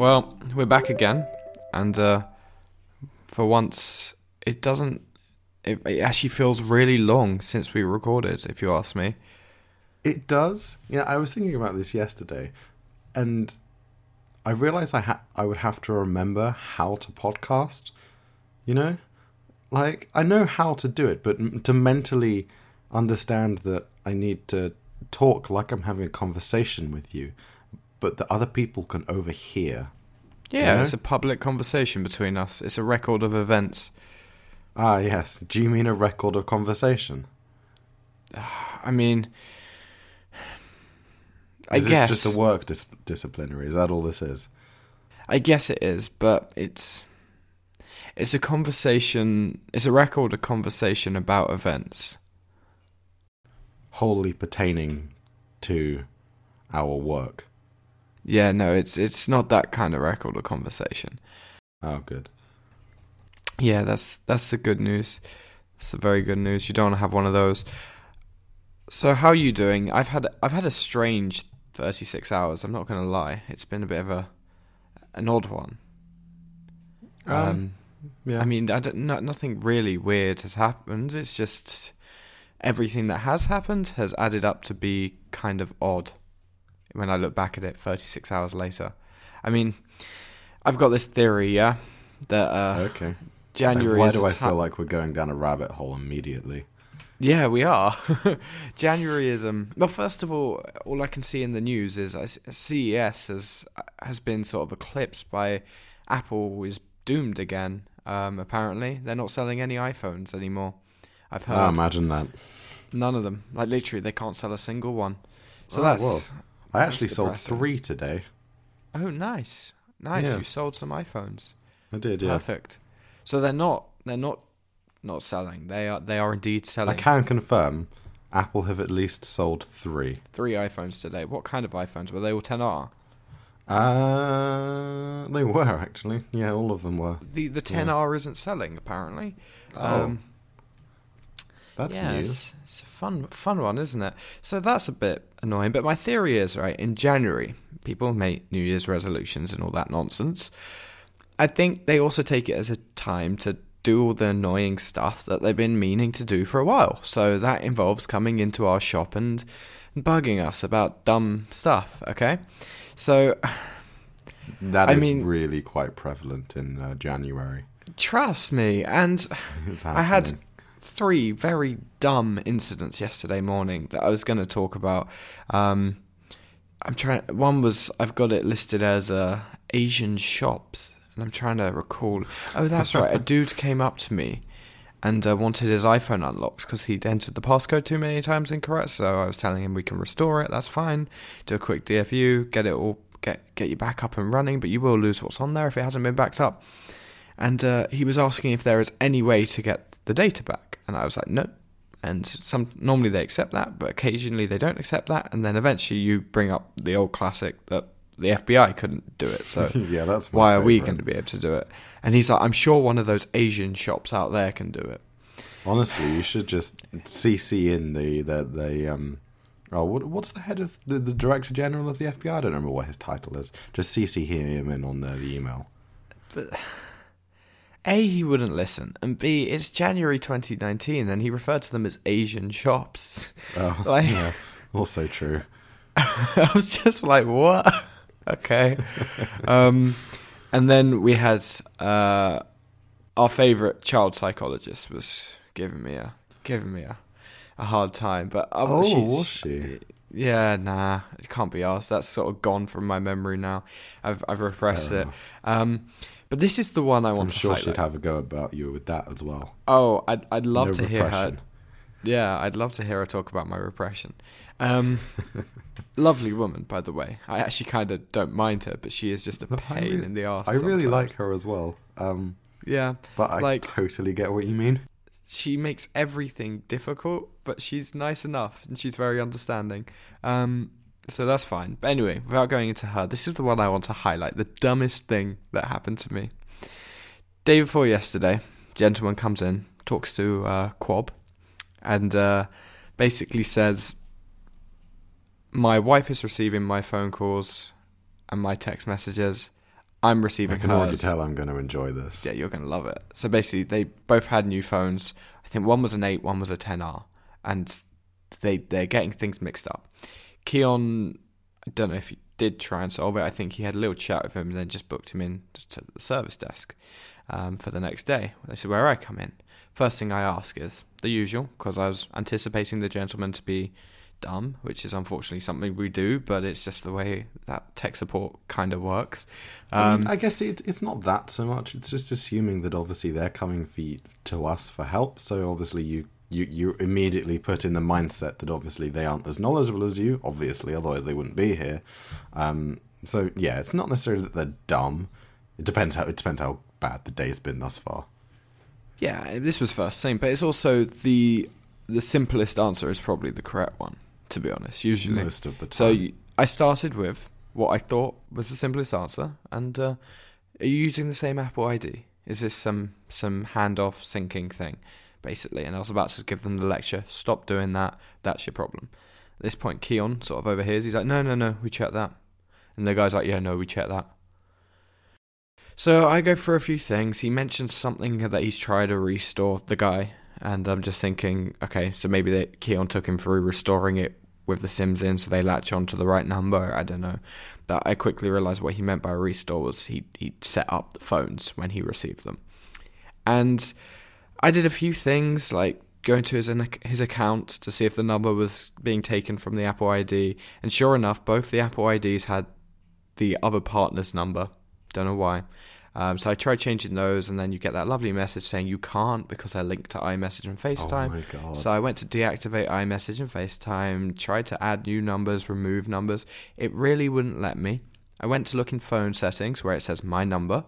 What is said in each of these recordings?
Well, we're back again, and uh, for once, it doesn't. It, it actually feels really long since we recorded, if you ask me. It does. Yeah, I was thinking about this yesterday, and I realized I ha- I would have to remember how to podcast. You know, like I know how to do it, but m- to mentally understand that I need to talk like I'm having a conversation with you, but that other people can overhear. Yeah, Yeah. it's a public conversation between us. It's a record of events. Ah, yes. Do you mean a record of conversation? I mean, I Is guess just a work dis- disciplinary? Is that all this is? I guess it is, but it's it's a conversation. It's a record of conversation about events. Wholly pertaining to our work. Yeah, no, it's it's not that kind of record of conversation. Oh, good. Yeah, that's that's the good news. That's the very good news. You don't want to have one of those. So how are you doing? I've had I've had a strange 36 hours. I'm not going to lie. It's been a bit of a an odd one. Um, Yeah. I mean, I don't, no, nothing really weird has happened. It's just everything that has happened has added up to be kind of odd when I look back at it 36 hours later. I mean, I've got this theory, yeah, that uh, okay. January Why is do I ti- feel like we're going down a rabbit hole immediately? Yeah, we are. January is um. Well, first of all, all I can see in the news is CES has has been sort of eclipsed by Apple is doomed again. Um, apparently they're not selling any iPhones anymore. I've heard Oh, imagine that. none of them. Like literally, they can't sell a single one. So Oh, that's well. I actually sold depressing. three today. oh nice, nice. Yeah. You sold some iPhones. I did, yeah. Perfect. So they're not they're not not selling. They are they are indeed selling. I can confirm Apple have at least sold three. Three iPhones today. What kind of iPhones were they? All 10R. Uh, they were actually. Yeah, all of them were. The the 10R isn't selling apparently. Oh, Um, that's yeah, news. It's, it's a fun fun one, isn't it? So that's a bit annoying. But my theory is right. In January, people make New Year's resolutions and all that nonsense. I think they also take it as a time to do all the annoying stuff that they've been meaning to do for a while. So that involves coming into our shop and bugging us about dumb stuff. Okay, so That I is mean- really quite prevalent in uh, January. trust me, and I had happening. Three very dumb incidents yesterday morning that I was going to talk about. Um, I'm trying. One was I've got it listed as uh, Asian shops, and I'm trying to recall. Oh, that's right. A dude came up to me and uh, wanted his iPhone unlocked because he'd entered the passcode too many times incorrect. So I was telling him we can restore it. That's fine. Do a quick DFU, get it all, get get you back up and running. But you will lose what's on there if it hasn't been backed up. And uh, he was asking if there is any way to get the data back, and I was like, no. And some normally they accept that, but occasionally they don't accept that, and then eventually you bring up the old classic that the FBI couldn't do it, so yeah, that's why are we going to be able to do it? And he's like, I'm sure one of those Asian shops out there can do it. Honestly, you should just CC in the the, the um. Oh, what, what's the head of the, the director general of the FBI? I don't remember what his title is. Just CC him in on the, the email. A, he wouldn't listen, and B, it's January 2019, and he referred to them as Asian shops. Oh, Like- yeah, also true. I was just like, what? okay. Um, and then we had uh, our favorite child psychologist was giving me a giving me a, a hard time, but uh, Oh, was she? Yeah, nah, it can't be asked. That's sort of gone from my memory now. I've I've repressed Fair it. Um, but this is the one I want to. I'm to sure highlight. she'd have a go about you with that as well. Oh, I'd I'd love No to hear her. Yeah, I'd love to hear her talk about my repression. Um, lovely woman, by the way. I actually kind of don't mind her, but she is just a pain really- in the ass. I really sometimes. like her as well. Um, Yeah, but I Like- totally get what you mean. she makes everything difficult, but she's nice enough and she's very understanding. Um, so that's fine. But anyway, without going into her, this is the one I want to highlight. The dumbest thing that happened to me. Day before yesterday, gentleman comes in, talks to uh, Quab, and uh, basically says, "My wife is receiving my phone calls and my text messages. I'm receiving. I can already tell I'm going to enjoy this. Yeah, you're going to love it. So basically, they both had new phones. I think one was an 8, one was a 10R. And they, they're getting things mixed up. Keon, I don't know if he did try and solve it. I think he had a little chat with him and then just booked him in to the service desk um, for the next day. They said, Where I come in. First thing I ask is the usual, because I was anticipating the gentleman to be dumb, which is unfortunately something we do, but it's just the way that tech support kind of works. I, mean, Um, I guess it, it's not that so much. It's just assuming that obviously they're coming for you, to us for help. So obviously you, you you immediately put in the mindset that obviously they aren't as knowledgeable as you. Obviously, otherwise they wouldn't be here. Um, so yeah, it's not necessarily that they're dumb. It depends how it depends how bad the day's been thus far. Yeah, this was first thing, but it's also the the simplest answer is probably the correct one. To be honest, usually. Most of the time. So I started with what I thought was the simplest answer, and uh, are you using the same Apple ID? Is this some some handoff syncing thing, basically? And I was about to give them the lecture. Stop doing that. That's your problem. At this point, Keon sort of overhears. He's like, "No, no, no. We checked that." And the guy's like, "Yeah, no, we checked that." So I go through a few things. He mentions something that he's tried to restore the guy, and I'm just thinking, okay, so maybe that Keon took him through restoring it with the Sims in, so they latch on to the right number. I don't know. But I quickly realized what he meant by restore was he he set up the phones when he received them, and I did a few things like going to his his account to see if the number was being taken from the Apple ID, and sure enough, both the Apple IDs had the other partner's number. Don't know why. Um, so I tried changing those, and then you get that lovely message saying you can't because they're linked to iMessage and FaceTime. Oh my god. So I went to deactivate iMessage and FaceTime, tried to add new numbers, remove numbers. It really wouldn't let me. I went to look in phone settings where it says my number.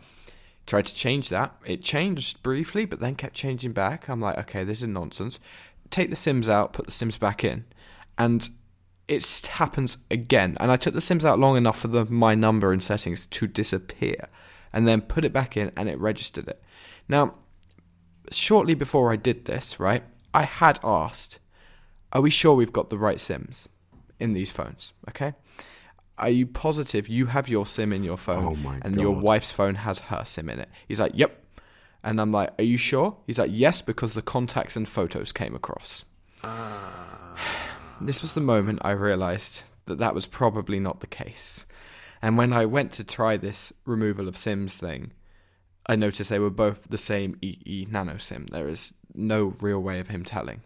Tried to change that. It changed briefly, but then kept changing back. I'm like, okay, this is nonsense. Take the Sims out, put the Sims back in. And it happens again. And I took the Sims out long enough for the my number and settings to disappear. And then put it back in and it registered it. Now, shortly before I did this, right, I had asked, Are we sure we've got the right Sims in these phones? Okay. Are you positive you have your SIM in your phone Oh my and your wife's phone has her SIM in it? He's like, Yep. And I'm like, Are you sure? He's like, Yes, because the contacts and photos came across. This was the moment I realized that that was probably not the case. And when I went to try this removal of Sims thing, I noticed they were both the same EE Nano SIM. There is no real way of him telling.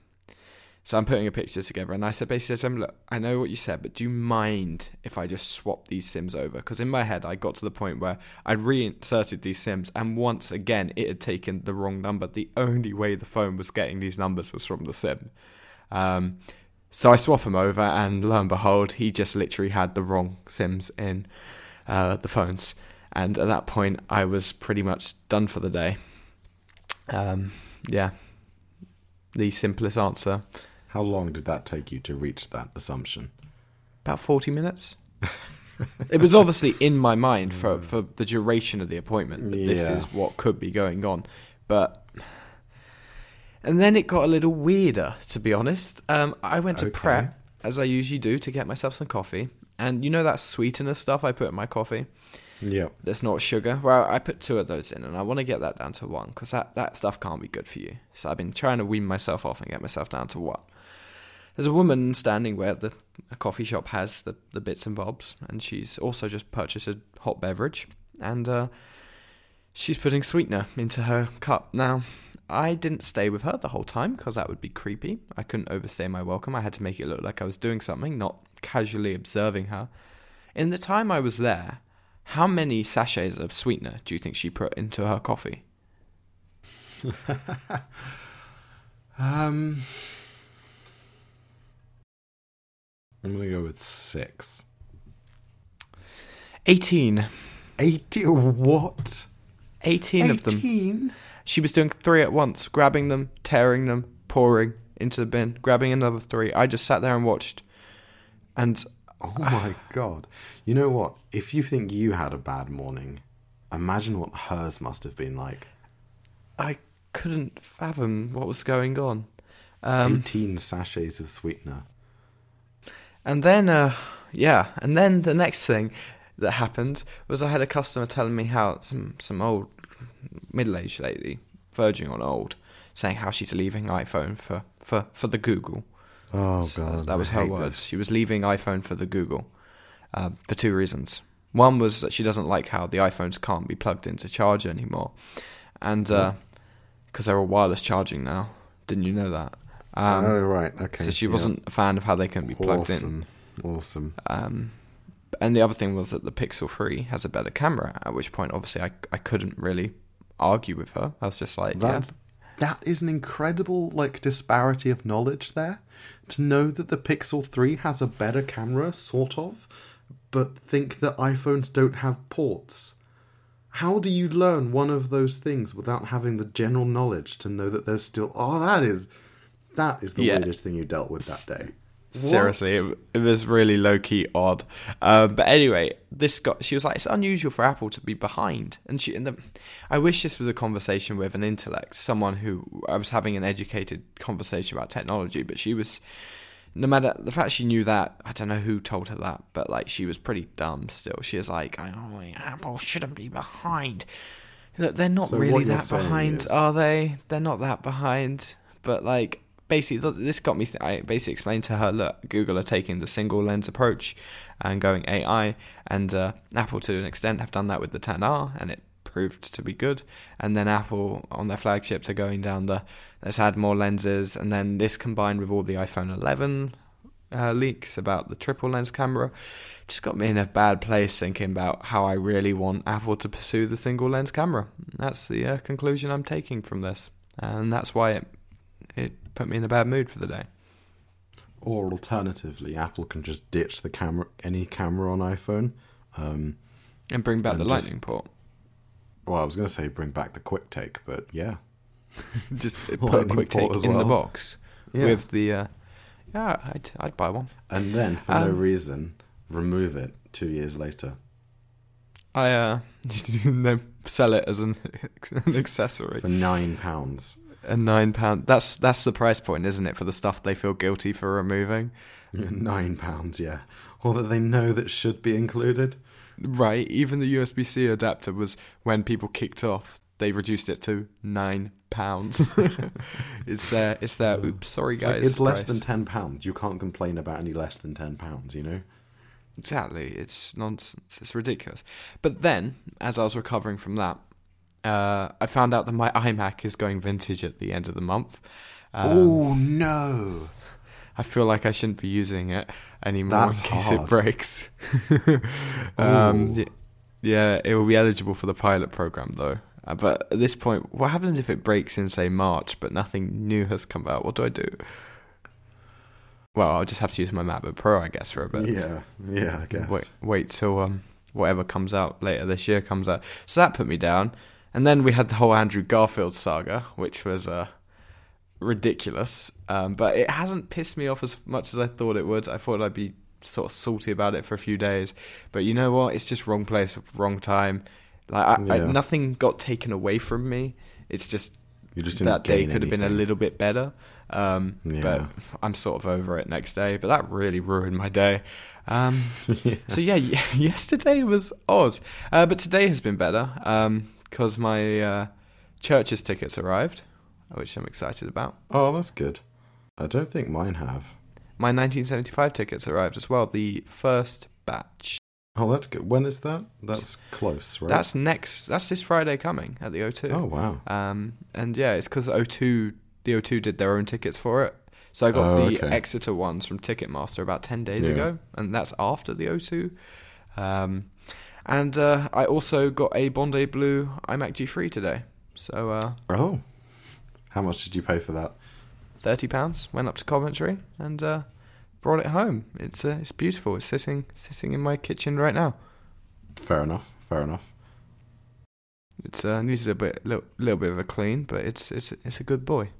So I'm putting a picture together, and I said basically to him, "Look, I know what you said, but do you mind if I just swap these Sims over?" Because in my head, I got to the point where I'd reinserted these Sims, and once again, it had taken the wrong number. The only way the phone was getting these numbers was from the Sim. Um, so I swap him over, and lo and behold, he just literally had the wrong Sims in uh, the phones. And at that point, I was pretty much done for the day. Um, yeah, the simplest answer. How long did that take you to reach that assumption? About 40 minutes. it was obviously in my mind for, for the duration of the appointment that this is what could be going on. But. And then it got a little weirder, to be honest. Um, I went to Okay. prep, as I usually do, to get myself some coffee. And you know that sweetener stuff I put in my coffee? Yeah. that's not sugar. Well, I put two of those in, and I want to get that down to one because that, that stuff can't be good for you. So I've been trying to wean myself off and get myself down to one. There's a woman standing where the coffee shop has the, the bits and bobs, and she's also just purchased a hot beverage, and uh, she's putting sweetener into her cup. Now, I didn't stay with her the whole time because that would be creepy. I couldn't overstay my welcome. I had to make it look like I was doing something, not casually observing her. In the time I was there, how many sachets of sweetener do you think she put into her coffee? Um, I'm gonna go with six. 18. Eighty? What? 18 of them. She was doing three at once, grabbing them, tearing them, pouring into the bin, grabbing another three. I just sat there and watched. And Oh my god! You know what? If you think you had a bad morning, imagine what hers must have been like. I couldn't fathom what was going on. Um, Eighteen sachets of sweetener. And then, uh, yeah, and then the next thing, that happened was I had a customer telling me how some some old middle aged lady, verging on old, saying how she's leaving iPhone for for for the Google. Oh So god, that was I her words. this. She was leaving iPhone for the Google uh, for two reasons. One was that she doesn't like how the iPhones can't be plugged into charge anymore, and because they're all wireless charging now. Didn't you know that? Um, oh right, okay. so she yeah. wasn't a fan of how they couldn't be plugged in. awesome. Awesome. Um, and the other thing was that the Pixel 3 has a better camera, at which point, obviously, I, I couldn't really argue with her. I was just like, yeah, That that is an incredible like disparity of knowledge there. To know that the Pixel 3 has a better camera, sort of, but think that iPhones don't have ports. How do you learn one of those things without having the general knowledge to know that there's still oh that is that is the Yeah. weirdest thing you dealt with that day. seriously, it, it was really low key odd. Um, but anyway, this got, she was like, it's unusual for Apple to be behind. And she, and the, I wish this was a conversation with an intellect, someone who I was having an educated conversation about technology, but she was, no matter the fact she knew that, I don't know who told her that, but like she was pretty dumb still. She was like, oh, Apple shouldn't be behind. Look, they're not So really that behind, is- are they? They're not that behind. But like, basically, this got me. Th- I basically explained to her, look, Google are taking the single lens approach and going AI, and uh, Apple to an extent have done that with the 10R, and it proved to be good. And then Apple on their flagships are going down the let's add more lenses, and then this combined with all the iPhone 11 uh, leaks about the triple lens camera just got me in a bad place thinking about how I really want Apple to pursue the single lens camera. That's the uh, conclusion I'm taking from this, and that's why it put me in a bad mood for the day. Or alternatively, Apple can just ditch the camera any camera on iPhone. Um, And bring back And the just- lightning port. well, I was going to say bring back the QuickTake, but yeah. Just put a QuickTake in the box Yeah. with the. Uh, yeah, I'd I'd buy one. And then, for no Um, reason, remove it two years later. I uh, then sell it as an, an accessory. For nine pounds. A nine pound. That's that's the price point, isn't it, for the stuff they feel guilty for removing? nine pounds, yeah. Or that they know that should be included. Right. Even the USB C adapter was when people kicked off. They reduced it to nine pounds. it's there. It's there. Oops. Sorry, It's, like, guys. it's less than ten pounds. You can't complain about any less than ten pounds, you know? Exactly. It's nonsense. It's ridiculous. But then, as I was recovering from that, uh, I found out that my iMac is going vintage at the end of the month. Um, oh no. I feel like I shouldn't be using it anymore That's in case hard. it breaks. um, yeah, it will be eligible for the pilot program though. Uh, but at this point, what happens if it breaks in say March, but nothing new has come out? What do I do? Well, I'll just have to use my MacBook Pro, I guess, for a bit. Yeah, yeah, I guess. Wait, wait till um, whatever comes out later this year comes out. So that put me down. And then we had the whole Andrew Garfield saga, which was uh, ridiculous. Um, but it hasn't pissed me off as much as I thought it would. I thought I'd be sort of salty about it for a few days. But you know what? It's just wrong place, wrong time. Like I, I, nothing got taken away from me. It's just just that day could have been a little bit better. Um, Yeah. But I'm sort of over it next day. But that really ruined my day. Um, Yeah. So yeah, y- yesterday was odd, uh, but today has been better because my uh, CHVRCHES tickets arrived, which I'm excited about. Oh, that's good. I don't think mine have. My 1975 tickets arrived as well, the first batch. Oh, that's good. When is that? That's close, right? That's next. That's this Friday coming at the O2. Oh, wow. Um, and yeah, it's because O2, the O2 did their own tickets for it. So I got Oh, the okay. Exeter ones from Ticketmaster about 10 days Yeah. ago, and that's after the O2. Um, and uh, I also got a Bondi Blue iMac G3 today. So uh, Oh. How much did you pay for that? £30, went up to Coventry and uh, brought it home. It's uh, it's beautiful. It's sitting sitting in my kitchen right now. Fair enough. Fair enough. It's uh, needs a bit little, little bit of a clean, but it's it's it's a good boy.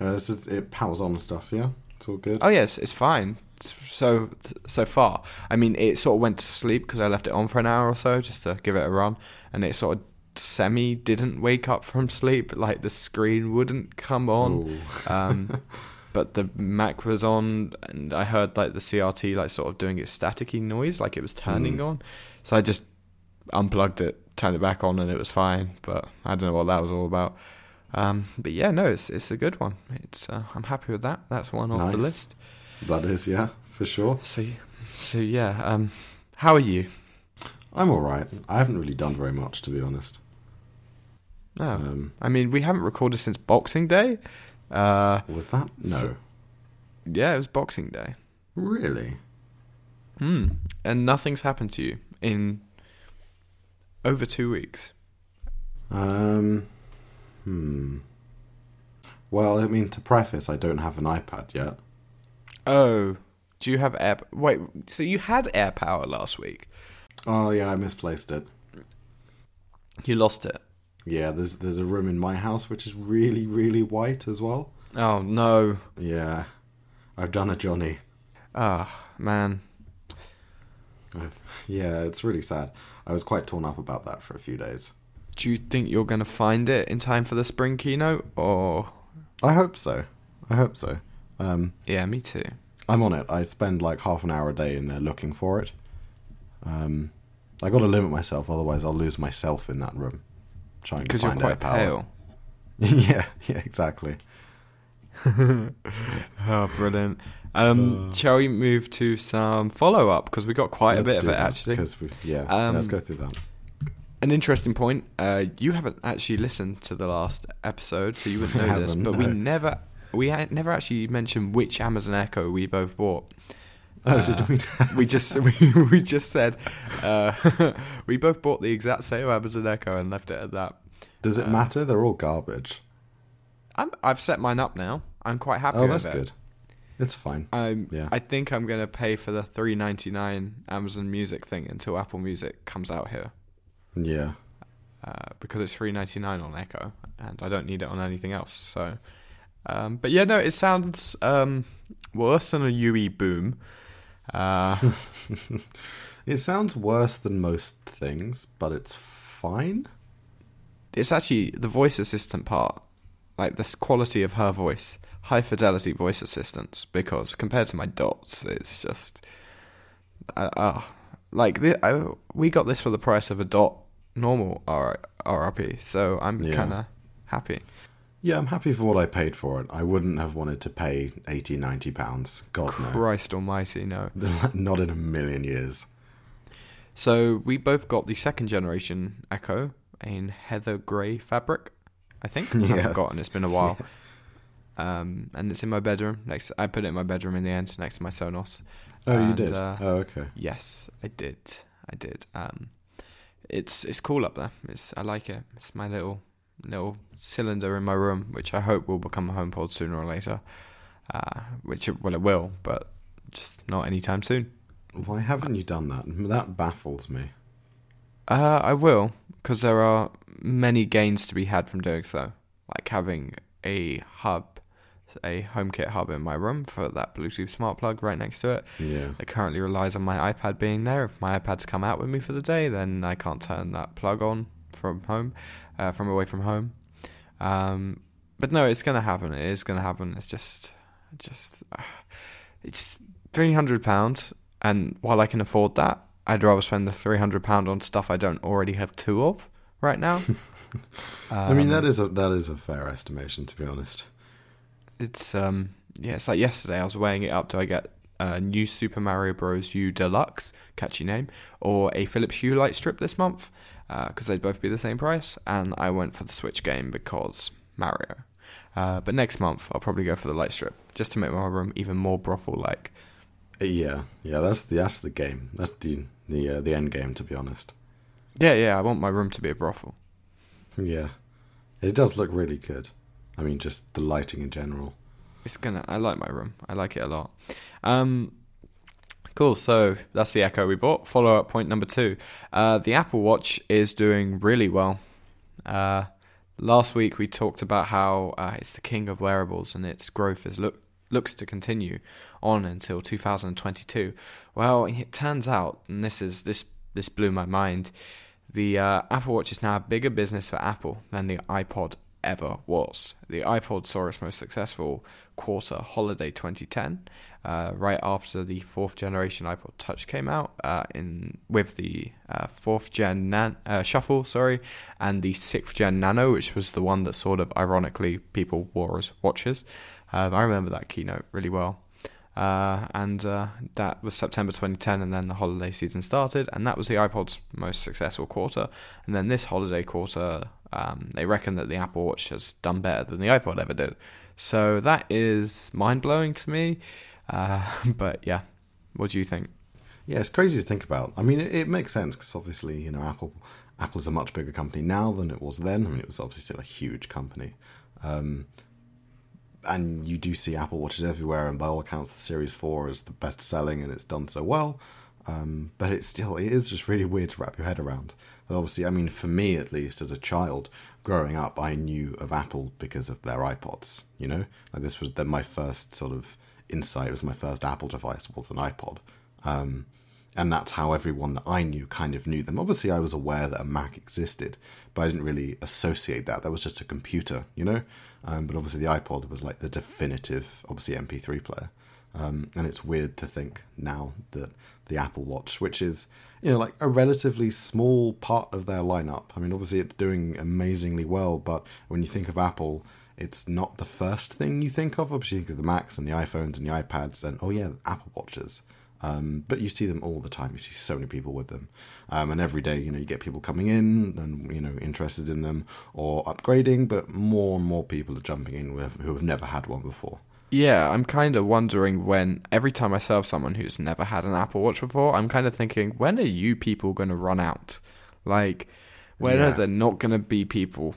Uh, this is, it powers on and stuff, yeah? It's all good? Oh yes, it's fine. So so far, I mean, it sort of went to sleep because I left it on for an hour or so just to give it a run, and it sort of semi didn't wake up from sleep. Like the screen wouldn't come on. Um, but the Mac was on, and I heard like the CRT like sort of doing its staticky noise, like it was turning Mm. on. So I just unplugged it, turned it back on, and it was fine. But I don't know what that was all about. Um, but yeah, no, it's it's a good one. It's uh, I'm happy with that. That's one off the list. That is, yeah, for sure. So so yeah, um, how are you? I'm all right. I haven't really done very much, to be honest. Oh, Um, I mean, we haven't recorded since Boxing Day. Uh, was that no? So- yeah, it was Boxing Day. really? Hmm. And nothing's happened to you in over two weeks. Um, hmm. Well, I mean, to preface, I don't have an iPad yet. Oh, do you have air? Wait, so you had AirPower last week? Oh yeah, I misplaced it. You lost it. Yeah, there's there's a room in my house which is really really white as well. Oh no. Yeah, I've done a Jony. Ah, man. Yeah, it's really sad. I was quite torn up about that for a few days. Do you think you're gonna find it in time for the spring keynote, or? I hope so. I hope so. Um, Yeah, me too. I'm on it. I spend like half an hour a day in there looking for it. Um, I got to limit myself, otherwise I'll lose myself in that room. Trying to Because you're find quite pale. yeah, yeah, exactly. Oh, brilliant. Um, shall we move to some follow up? Because we got quite a bit of it actually. Because yeah, Um, let's go through that. An interesting point. Uh, you haven't actually listened to the last episode, so you wouldn't know this. But we never, we never actually mentioned which Amazon Echo we both bought. Oh, uh, did we? We just we, we just said uh, we both bought the exact same Amazon Echo and left it at that. Does it uh, matter? They're all garbage. I'm, I've set mine up now. I'm quite happy. Oh, that's it. good. It's fine. Um, Yeah. I think I'm gonna pay for the three ninety nine Amazon Music thing until Apple Music comes out here. Yeah. uh, because it's three ninety nine on Echo, and I don't need it on anything else. So, um, but yeah, no, it sounds um, worse than a UE boom. Uh, It sounds worse than most things, but it's fine. it's actually the voice assistant part, like this quality of her voice, high fidelity voice assistance. Because compared to my dots, it's just, uh, uh, like the, I, we got this for the price of a dot normal R, RRP, so I'm Yeah. kind of happy. Yeah, I'm happy for what I paid for it. I wouldn't have wanted to pay 80, 90 pounds. God, no. Christ Almighty, no. no. Not in a million years. So we both got the second generation Echo in heather grey fabric. I think Yeah. I've forgotten. It's been a while. Um, and it's in my bedroom. Next, I put it in my bedroom in the end, next to my Sonos. Oh, you did? uh, oh, okay. Yes, I did. I did. Um, it's it's cool up there. It's I like it. It's my little little cylinder in my room, which I hope will become a HomePod sooner or later. Uh, which it, well, it will, but just not anytime soon. Why haven't you done that? That baffles me. Uh, I will, because there are many gains to be had from doing so, like having a hub, a HomeKit hub in my room for that Bluetooth smart plug right next to it. Yeah. It currently relies on my iPad being there. If my iPad's come out with me for the day, then I can't turn that plug on from home, uh, from away from home. Um, but no, it's gonna happen. It is gonna happen. It's just, just, uh, it's three hundred pounds, and while I can afford that, I'd rather spend the three hundred pound on stuff I don't already have two of right now. I mean, Um, that is a that is a fair estimation, to be honest. It's um yeah, it's like yesterday I was weighing it up. Do I get a new Super Mario Bros. U Deluxe, catchy name, or a Philips Hue light strip this month? Because they'd both be the same price, and I went for the Switch game because Mario. Uh, but next month I'll probably go for the light strip just to make my room even more brothel like. Uh, Yeah, yeah. That's the that's the game. That's the the uh, the end game, to be honest. Yeah, yeah, I want my room to be a brothel. Yeah, it does look really good. I mean, just the lighting in general. It's gonna. I like my room. I like it a lot. Um, cool. So that's the Echo we bought. Follow up point number two. Uh, the Apple Watch is doing really well. Uh, last week we talked about how uh, it's the king of wearables and its growth is look looks to continue on until 2022. Well, it turns out, and this is this this blew my mind. The uh, Apple Watch is now a bigger business for Apple than the iPod ever was. The iPod saw its most successful quarter, holiday 2010, uh, right after the fourth generation iPod Touch came out, uh, in with the uh, fourth gen nan- uh, Shuffle, sorry, and the sixth gen Nano, which was the one that sort of ironically people wore as watches. Um, I remember that keynote really well. Uh, and uh, that was September 2010, and then the holiday season started, and that was the iPod's most successful quarter. And then this holiday quarter, um, they reckon that the Apple Watch has done better than the iPod ever did. So that is mind blowing to me. Uh, but yeah, what do you think? Yeah, it's crazy to think about. I mean, it, it makes sense because obviously, you know, Apple Apple is a much bigger company now than it was then. I mean, it was obviously still a huge company. Um, and you do see Apple Watches everywhere, and by all accounts, the Series Four is the best selling, and it's done so well. Um, but it's still it is just really weird to wrap your head around. Obviously, I mean, for me at least, as a child growing up, I knew of Apple because of their iPods. You know, like this was then my first sort of insight. It was my first Apple device was an iPod. Um, and that's how everyone that I knew kind of knew them. Obviously, I was aware that a Mac existed, but I didn't really associate that. That was just a computer, you know. Um, but obviously, the iPod was like the definitive, obviously, MP3 player. Um, and it's weird to think now that the Apple Watch, which is you know like a relatively small part of their lineup. I mean, obviously, it's doing amazingly well, but when you think of Apple, it's not the first thing you think of. Obviously, you think of the Macs and the iPhones and the iPads, and oh yeah, Apple Watches. Um, but you see them all the time. You see so many people with them, um, and every day, you know, you get people coming in and you know interested in them or upgrading. But more and more people are jumping in with who have never had one before. Yeah, I'm kind of wondering when every time I serve someone who's never had an Apple Watch before, I'm kind of thinking, when are you people going to run out? Like, when Yeah. are there not going to be people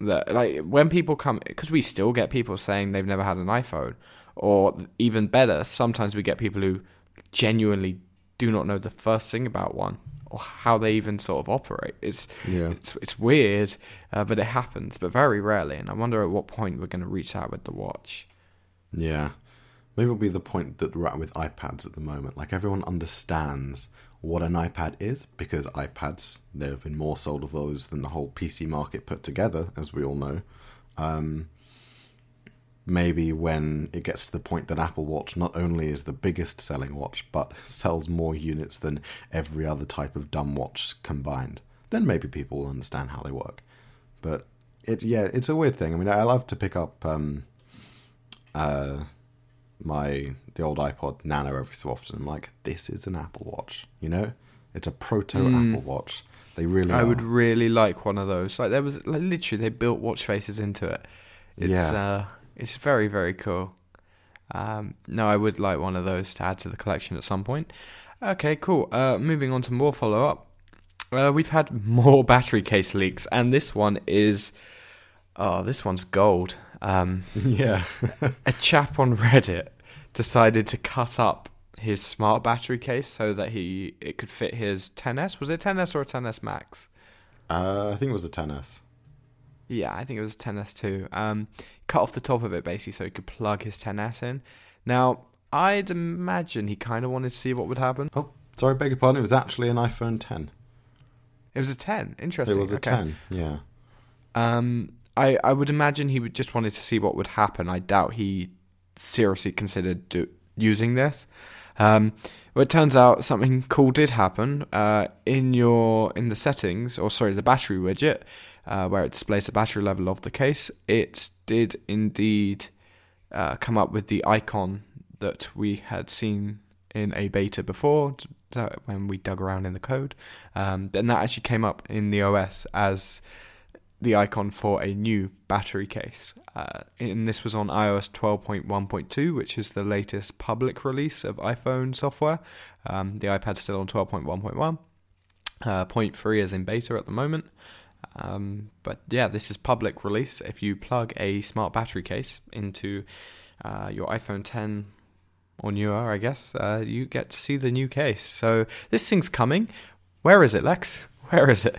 that like when people come because we still get people saying they've never had an iPhone, or even better, sometimes we get people who genuinely do not know the first thing about one or how they even sort of operate. It's Yeah. it's it's weird, uh, but it happens, but very rarely. And I wonder at what point we're going to reach out with the watch. Yeah. Maybe it'll be the point that we're at with iPads at the moment. Like everyone understands what an iPad is because iPads, there have been more sold of those than the whole PC market put together, as we all know. Um, maybe when it gets to the point that Apple Watch not only is the biggest selling watch, but sells more units than every other type of dumb watch combined, then maybe people will understand how they work. But it, yeah, it's a weird thing. I mean, I love to pick up um, uh, my the old iPod Nano every so often. I'm like, this is an Apple Watch, you know? It's a proto Apple Watch. They really I are. would really like one of those. Like there was like, literally they built watch faces into it. It's Yeah. uh it's very very cool. Um no, I would like one of those to add to the collection at some point. Okay, cool. Uh moving on to more follow up. Uh, we've had more battery case leaks and this one is oh, this one's gold. Um yeah. a chap on Reddit decided to cut up his smart battery case so that he it could fit his 10s. Was it 10s or a 10s Max? uh, I think it was a 10s. Yeah, I think it was 10s2. Um, cut off the top of it basically so he could plug his 10s in. Now, I'd imagine he kind of wanted to see what would happen. Oh, sorry, beg your pardon. It was actually an iPhone 10. It was a 10. Interesting. It was a okay. 10. Yeah. Um, I I would imagine he would just wanted to see what would happen. I doubt he seriously considered do, using this. Um, well, it turns out something cool did happen. Uh, in your in the settings, or sorry, the battery widget, uh, where it displays the battery level of the case, it did indeed uh, come up with the icon that we had seen in a beta before when we dug around in the code. Um, then that actually came up in the OS as the icon for a new battery case. Uh, and this was on iOS 12.1.2, which is the latest public release of iPhone software. Um, the iPad's still on 12.1.1. Uh, 0.3 is in beta at the moment. Um, but yeah, this is public release. If you plug a smart battery case into uh, your iPhone 10 or newer, I guess, uh, you get to see the new case. So this thing's coming. Where is it, Lex? Where is it?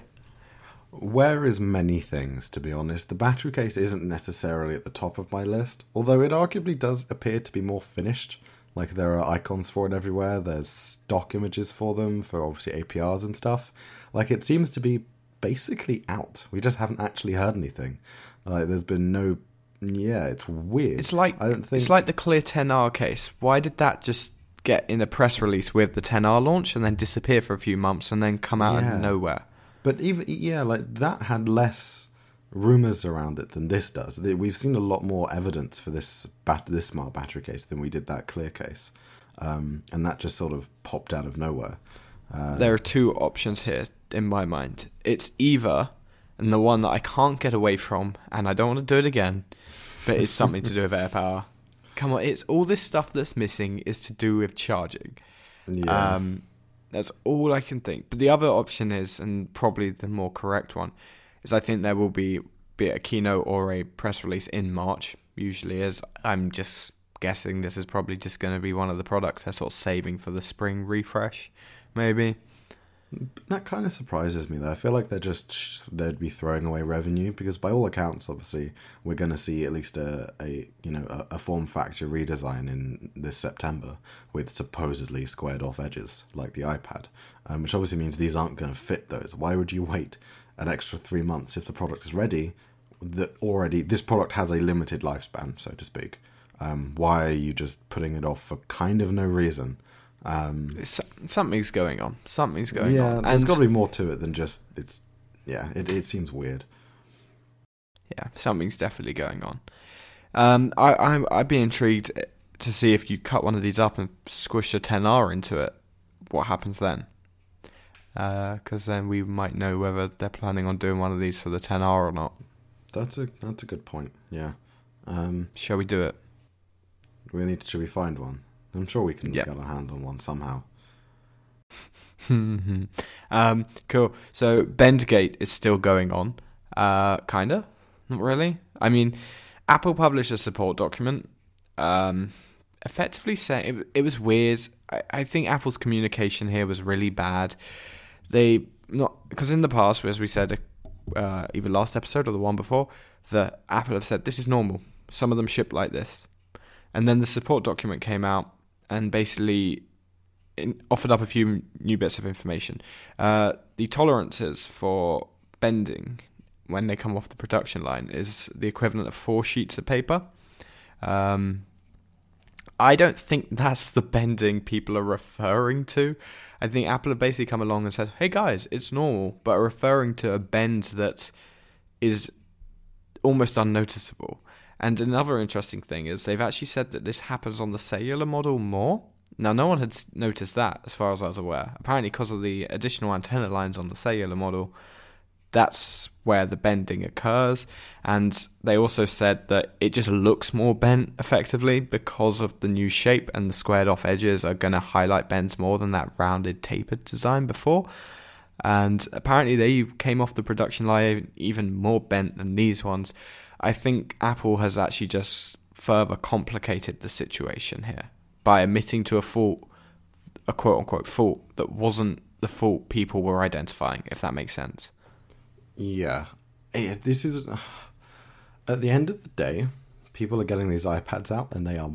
Where is many things, to be honest. The battery case isn't necessarily at the top of my list, although it arguably does appear to be more finished. Like there are icons for it everywhere, there's stock images for them, for obviously APRs and stuff. Like it seems to be basically out. We just haven't actually heard anything. Like, there's been no. Yeah, it's weird. It's like I don't think it's like the Clear 10R case. Why did that just get in a press release with the 10R launch and then disappear for a few months and then come out Yeah. of nowhere? But even yeah, like that had less rumors around it than this does. We've seen a lot more evidence for this bat- this smart battery case than we did that clear case, um, and that just sort of popped out of nowhere. Uh, There are two options here in my mind. It's either, and the one that I can't get away from, and I don't want to do it again, but it's something to do with AirPower. Come on, it's all this stuff that's missing is to do with charging. yeah, Um, that's all I can think. But the other option is, and probably the more correct one, is I think there will be be a keynote or a press release in March. Usually is. I'm just guessing this is probably just going to be one of the products they're sort of saving for the spring refresh, maybe. That kind of surprises me though. I feel like they're just they'd be throwing away revenue because by all accounts, obviously, we're going to see at least a, a you know a, a form factor redesign in this September with supposedly squared off edges like the iPad, um, which obviously means these aren't going to fit those. Why would you wait an extra three months if the product is ready? That already this product has a limited lifespan, so to speak. Um, why are you just putting it off for kind of no reason? Um, something's going on. Something's going yeah, on. there's And got to be more to it than just it's. Yeah, it it seems weird. yeah, something's definitely going on. Um, I, I'm, I'd be intrigued to see if you cut one of these up and squish a 10R into it. What happens then? Because then we might know whether they're planning on doing one of these for the 10R or not. That's a that's a good point. Yeah. Um, Shall we do it? we need. Should we find one? I'm sure we can Yeah. get our hands on one somehow. um, cool. So Bendgate is still going on. Uh, kinda, not really. I mean, Apple published a support document, um, effectively saying it, it was weird. I, I think Apple's communication here was really bad. They not because in the past, as we said, uh, either last episode or the one before, that Apple have said this is normal. Some of them ship like this, and then the support document came out and basically in, offered up a few new bits of information. Uh, the tolerances for bending when they come off the production line is the equivalent of four sheets of paper. Um, I don't think that's the bending people are referring to. I think Apple have basically come along and said, "Hey guys, it's normal," but referring to a bend that is almost unnoticeable. And another interesting thing is they've actually said that this happens on the cellular model more. Now, no one had noticed that, as far as I was aware. Apparently, because of the additional antenna lines on the cellular model, that's where the bending occurs. And they also said that it just looks more bent effectively because of the new shape, and the squared off edges are going to highlight bends more than that rounded tapered design before. And apparently, they came off the production line even more bent than these ones. I think Apple has actually just further complicated the situation here by admitting to a fault, a quote unquote fault that wasn't the fault people were identifying, if that makes sense. Yeah. This is at the end of the day, people are getting these iPads out and they are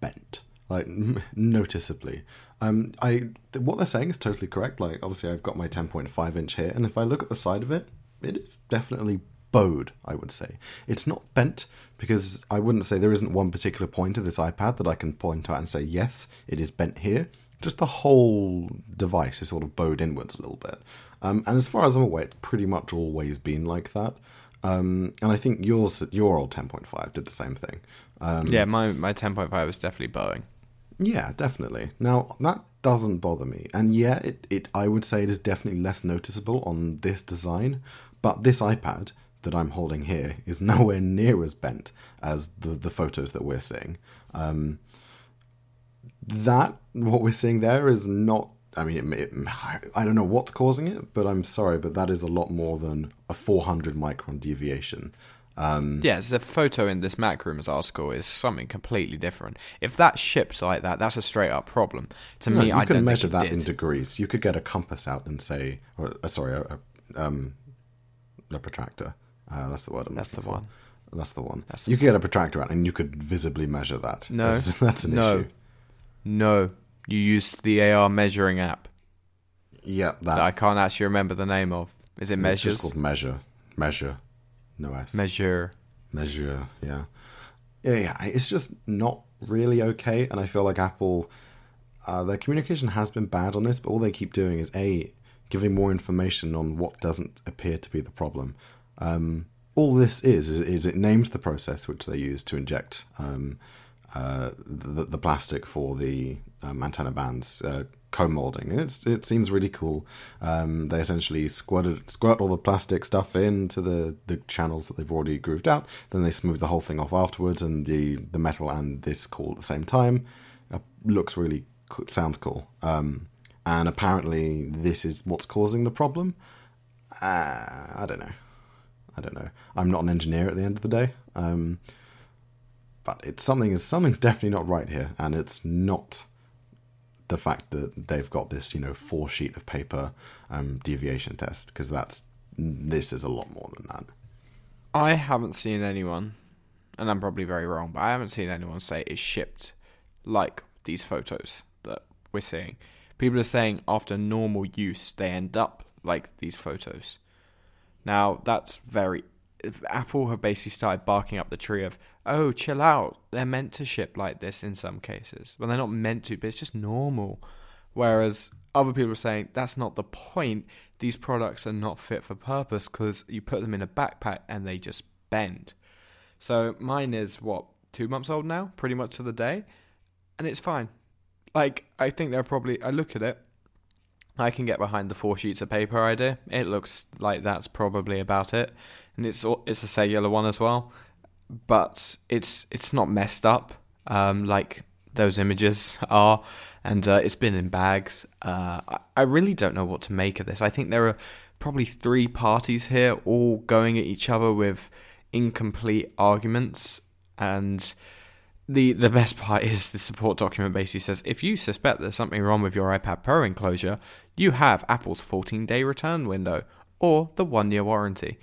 bent, like noticeably. Um, I what they're saying is totally correct. Like obviously, I've got my 10.5 inch here, and if I look at the side of it, it is definitely bowed. I would say it's not bent because I wouldn't say there isn't one particular point of this iPad that I can point out and say yes, it is bent here. Just the whole device is sort of bowed inwards a little bit. Um, and as far as I'm aware, it's pretty much always been like that. Um, and I think yours, your old 10.5 did the same thing. Um, Yeah, my, my 10.5 was definitely bowing. yeah, definitely. Now that doesn't bother me, and yeah, it, it I would say it is definitely less noticeable on this design, but this iPad that I'm holding here is nowhere near as bent as the the photos that we're seeing. Um, that what we're seeing there is not. I mean, it, it, I don't know what's causing it, but I'm sorry, but that is a lot more than a 400 micron deviation. Um, Yeah, the photo in this MacRumors article is something completely different. If that ships like that, that's a straight up problem. To No, me, you I don't measure that in degrees. You could get a compass out and say, or uh, sorry, a, a, um, a protractor. Uh, that's the word. I'm That's the for. one. That's the one. That's the you could get a protractor out, and you could visibly measure that. No, that's, that's an no. issue. No, you used the AR measuring app Yeah, that. that I can't actually remember the name of. Is it measures? it's just called measure. Measure. No S. Measure. Mesure, yeah. yeah, yeah. It's just not really okay, and I feel like Apple, uh, their communication has been bad on this, but all they keep doing is a giving more information on what doesn't appear to be the problem. Um, all this is, is, is it names the process which they use to inject um, uh, the, the plastic for the um, antenna bands. Uh, co-molding. It's it seems really cool. Um, they essentially squirted squirt all the plastic stuff into the, the channels that they've already grooved out. Then they smooth the whole thing off afterwards, and the the metal and this cool at the same time. Uh, looks really sounds cool. Um, and apparently this is what's causing the problem. Uh, I don't know. I don't know. I'm not an engineer at the end of the day. Um, but it's something is something's definitely not right here, and it's not the fact that they've got this, you know, four sheet of paper um, deviation test because that's this is a lot more than that. I haven't seen anyone, and I'm probably very wrong, but I haven't seen anyone say it's shipped like these photos that we're seeing. People are saying after normal use, they end up like these photos. Now that's very. Apple have basically started barking up the tree of oh, chill out. They're meant to ship like this in some cases. Well, they're not meant to, but it's just normal. Whereas other people are saying that's not the point. These products are not fit for purpose because you put them in a backpack and they just bend. So mine is what two months old now, pretty much to the day, and it's fine. Like I think they're probably. I look at it. I can get behind the four sheets of paper idea. It looks like that's probably about it, and it's it's a cellular one as well but it's it's not messed up um, like those images are, and uh, it's been in bags. Uh, I, I really don't know what to make of this. I think there are probably three parties here, all going at each other with incomplete arguments, and the the best part is the support document basically says if you suspect there's something wrong with your iPad Pro enclosure, you have Apple's 14 day return window or the one year warranty,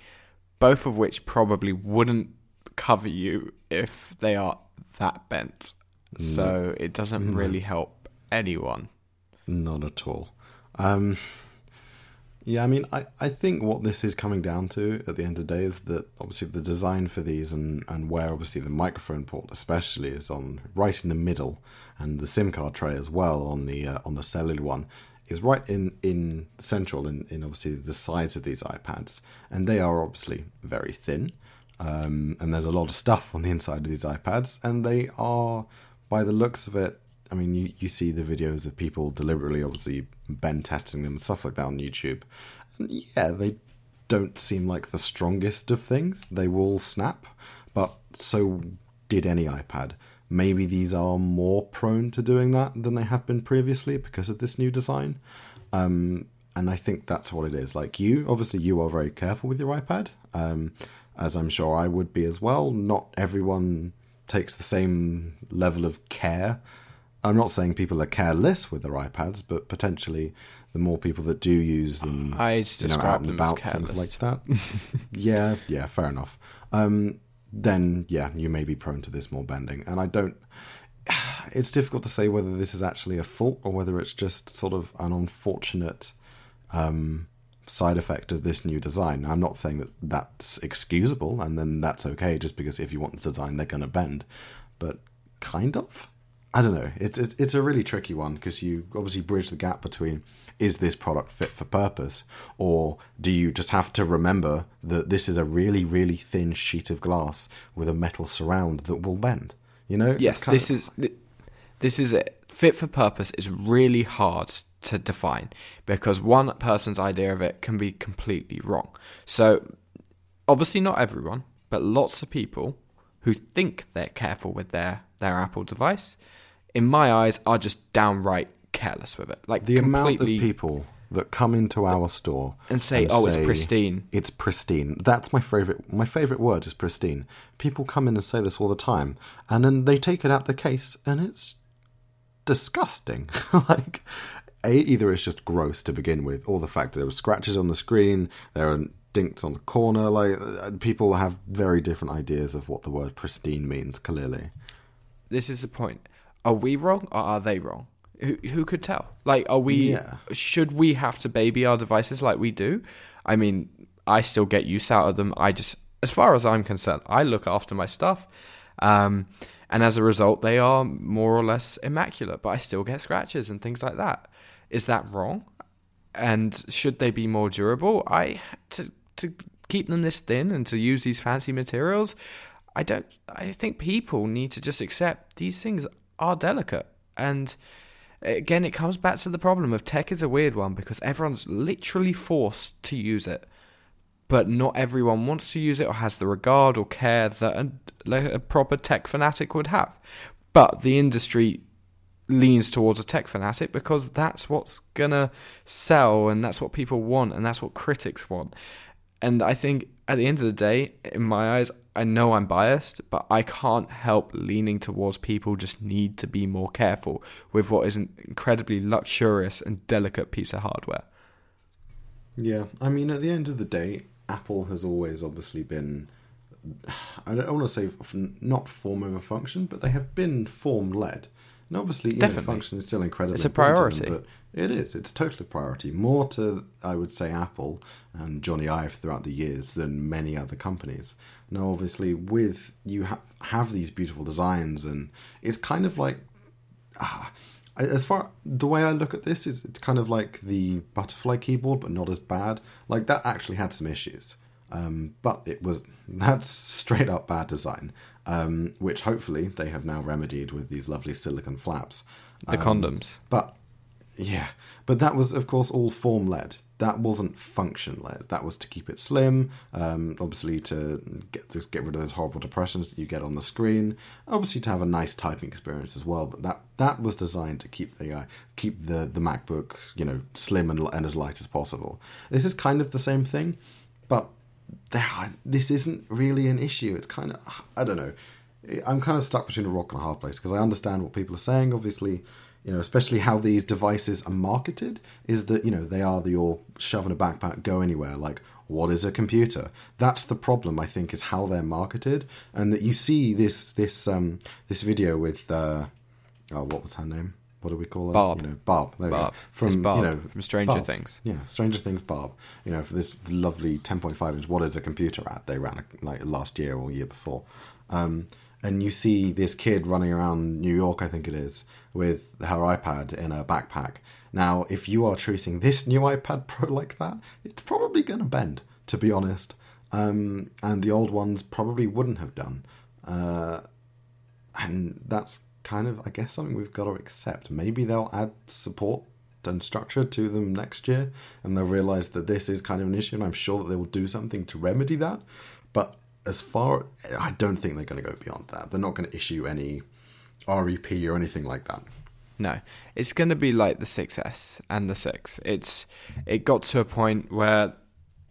both of which probably wouldn't cover you if they are that bent. So it doesn't really help anyone. Not at all. Um, yeah, I mean, I, I think what this is coming down to at the end of the day is that obviously the design for these and, and where obviously the microphone port especially is on right in the middle, and the SIM card tray as well on the uh, on the cellular one is right in in central in, in obviously the sides of these iPads, and they are obviously very thin. Um, and there's a lot of stuff on the inside of these iPads, and they are, by the looks of it, I mean, you, you see the videos of people deliberately, obviously, bend testing them and stuff like that on YouTube. And yeah, they don't seem like the strongest of things. They will snap, but so did any iPad. Maybe these are more prone to doing that than they have been previously because of this new design. Um, and I think that's what it is. Like you, obviously, you are very careful with your iPad. Um, as I'm sure I would be as well. Not everyone takes the same level of care. I'm not saying people are careless with their iPads, but potentially the more people that do use them, I you know, out and about things like that. yeah, yeah, fair enough. Um, then yeah, you may be prone to this more bending, and I don't. It's difficult to say whether this is actually a fault or whether it's just sort of an unfortunate um, side effect of this new design. I'm not saying that that's excusable and then that's okay just because if you want the design they're going to bend, but kind of. I don't know. It's it's, it's a really tricky one because you obviously bridge the gap between is this product fit for purpose or do you just have to remember that this is a really really thin sheet of glass with a metal surround that will bend. You know? Yes, this of... is this is it. Fit for purpose is really hard to define because one person's idea of it can be completely wrong. So, obviously, not everyone, but lots of people who think they're careful with their, their Apple device, in my eyes, are just downright careless with it. Like the amount of people that come into our store and say, and "Oh, say, it's pristine." It's pristine. That's my favorite. My favorite word is pristine. People come in and say this all the time, and then they take it out the case, and it's disgusting. like, a, either it's just gross to begin with, or the fact that there were scratches on the screen, there are dinks on the corner. Like uh, people have very different ideas of what the word pristine means. Clearly, this is the point. Are we wrong or are they wrong? Who who could tell? Like, are we? Yeah. Should we have to baby our devices like we do? I mean, I still get use out of them. I just as far as I'm concerned, I look after my stuff. Um, and as a result, they are more or less immaculate, but I still get scratches and things like that. Is that wrong? And should they be more durable? I to to keep them this thin and to use these fancy materials. I don't. I think people need to just accept these things are delicate and again, it comes back to the problem of tech is a weird one because everyone's literally forced to use it, but not everyone wants to use it or has the regard or care that a, a proper tech fanatic would have. But the industry leans towards a tech fanatic because that's what's gonna sell and that's what people want and that's what critics want. And I think at the end of the day, in my eyes, I know I'm biased, but I can't help leaning towards people just need to be more careful with what is an incredibly luxurious and delicate piece of hardware. Yeah, I mean, at the end of the day, Apple has always obviously been. I don't want to say not form over function, but they have been form led. And obviously, you know, function is still incredibly. It's a priority. Them, but it is. It's totally a priority. More to, I would say, Apple and Jony Ive throughout the years than many other companies. Now, obviously, with you ha- have these beautiful designs, and it's kind of like. Ah, as far the way I look at this is it's kind of like the butterfly keyboard, but not as bad. Like that actually had some issues, um, but it was that's straight up bad design, um, which hopefully they have now remedied with these lovely silicon flaps. The um, condoms, but yeah, but that was of course all form led that wasn't function led. That was to keep it slim, um, obviously to get to get rid of those horrible depressions that you get on the screen, obviously to have a nice typing experience as well. But that that was designed to keep the uh, keep the the MacBook you know slim and, and as light as possible. This is kind of the same thing, but there this isn't really an issue. It's kind of I don't know. I'm kind of stuck between a rock and a hard place because I understand what people are saying. Obviously, you know, especially how these devices are marketed, is that you know they are the your shove in a backpack, go anywhere. Like, what is a computer? That's the problem. I think is how they're marketed, and that you see this this um this video with uh, oh, what was her name? What do we call her? Barb. You know, Barb. There Barb. From Barb, you know from Stranger Barb. Things. Yeah, Stranger Things. Barb. You know, for this lovely 10.5 inch. What is a computer ad they ran like last year or year before. Um, and you see this kid running around New York, I think it is, with her iPad in a backpack. Now, if you are treating this new iPad Pro like that, it's probably going to bend, to be honest. Um, and the old ones probably wouldn't have done. Uh, and that's kind of, I guess, something we've got to accept. Maybe they'll add support and structure to them next year, and they'll realize that this is kind of an issue, and I'm sure that they will do something to remedy that. But as far I don't think they're going to go beyond that. They're not going to issue any REP or anything like that. No, it's going to be like the 6S and the 6. It's it got to a point where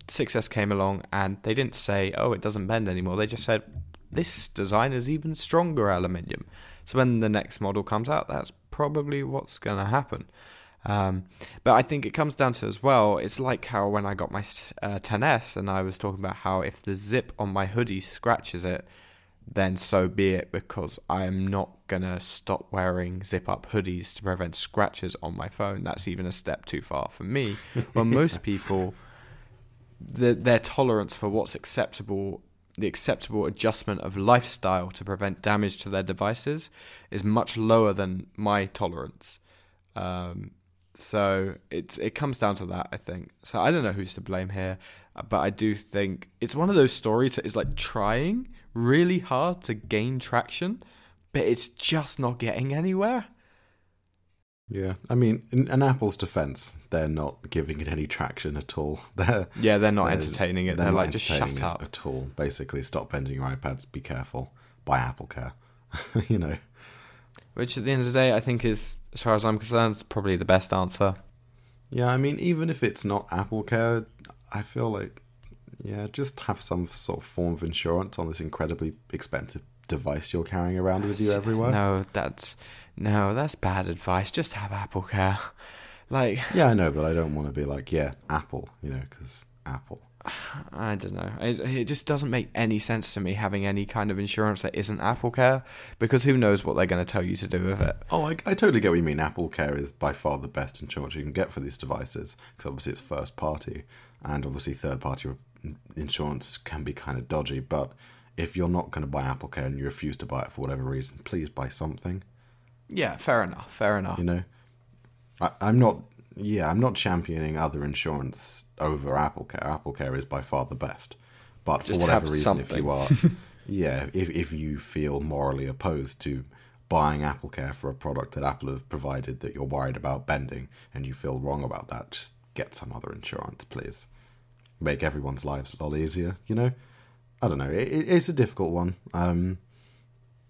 6S came along and they didn't say, "Oh, it doesn't bend anymore." They just said, "This design is even stronger aluminium." So when the next model comes out, that's probably what's going to happen. Um, but I think it comes down to as well, it's like how when I got my uh, 10S and I was talking about how if the zip on my hoodie scratches it, then so be it because I am not going to stop wearing zip up hoodies to prevent scratches on my phone. That's even a step too far for me. Well, most people, the, their tolerance for what's acceptable, the acceptable adjustment of lifestyle to prevent damage to their devices is much lower than my tolerance. Um, so it's it comes down to that, I think. So I don't know who's to blame here, but I do think it's one of those stories that is like trying really hard to gain traction, but it's just not getting anywhere. Yeah, I mean, in, in Apple's defense, they're not giving it any traction at all. They're yeah, they're not they're, entertaining it. They're, they're like just shut up at all. Basically, stop bending your iPads. Be careful. Buy Apple Care. you know. Which at the end of the day, I think is, as far as I'm concerned, probably the best answer. Yeah, I mean, even if it's not Apple Care, I feel like, yeah, just have some sort of form of insurance on this incredibly expensive device you're carrying around with you everywhere. No, that's no, that's bad advice. Just have Apple Care. Like, yeah, I know, but I don't want to be like, yeah, Apple, you know, because Apple. I don't know. It, it just doesn't make any sense to me having any kind of insurance that isn't Apple Care because who knows what they're going to tell you to do with it. Oh, I, I totally get what you mean. Apple Care is by far the best insurance you can get for these devices because obviously it's first party and obviously third party insurance can be kind of dodgy, but if you're not going to buy Apple Care and you refuse to buy it for whatever reason, please buy something. Yeah, fair enough. Fair enough. You know, I, I'm not. Yeah, I'm not championing other insurance over Apple Care. Apple Care is by far the best, but Just for whatever have reason, if you are, yeah, if if you feel morally opposed to buying Apple Care for a product that Apple have provided that you're worried about bending and you feel wrong about that, just get some other insurance, please. Make everyone's lives a lot easier. You know, I don't know. It, it- it's a difficult one, um,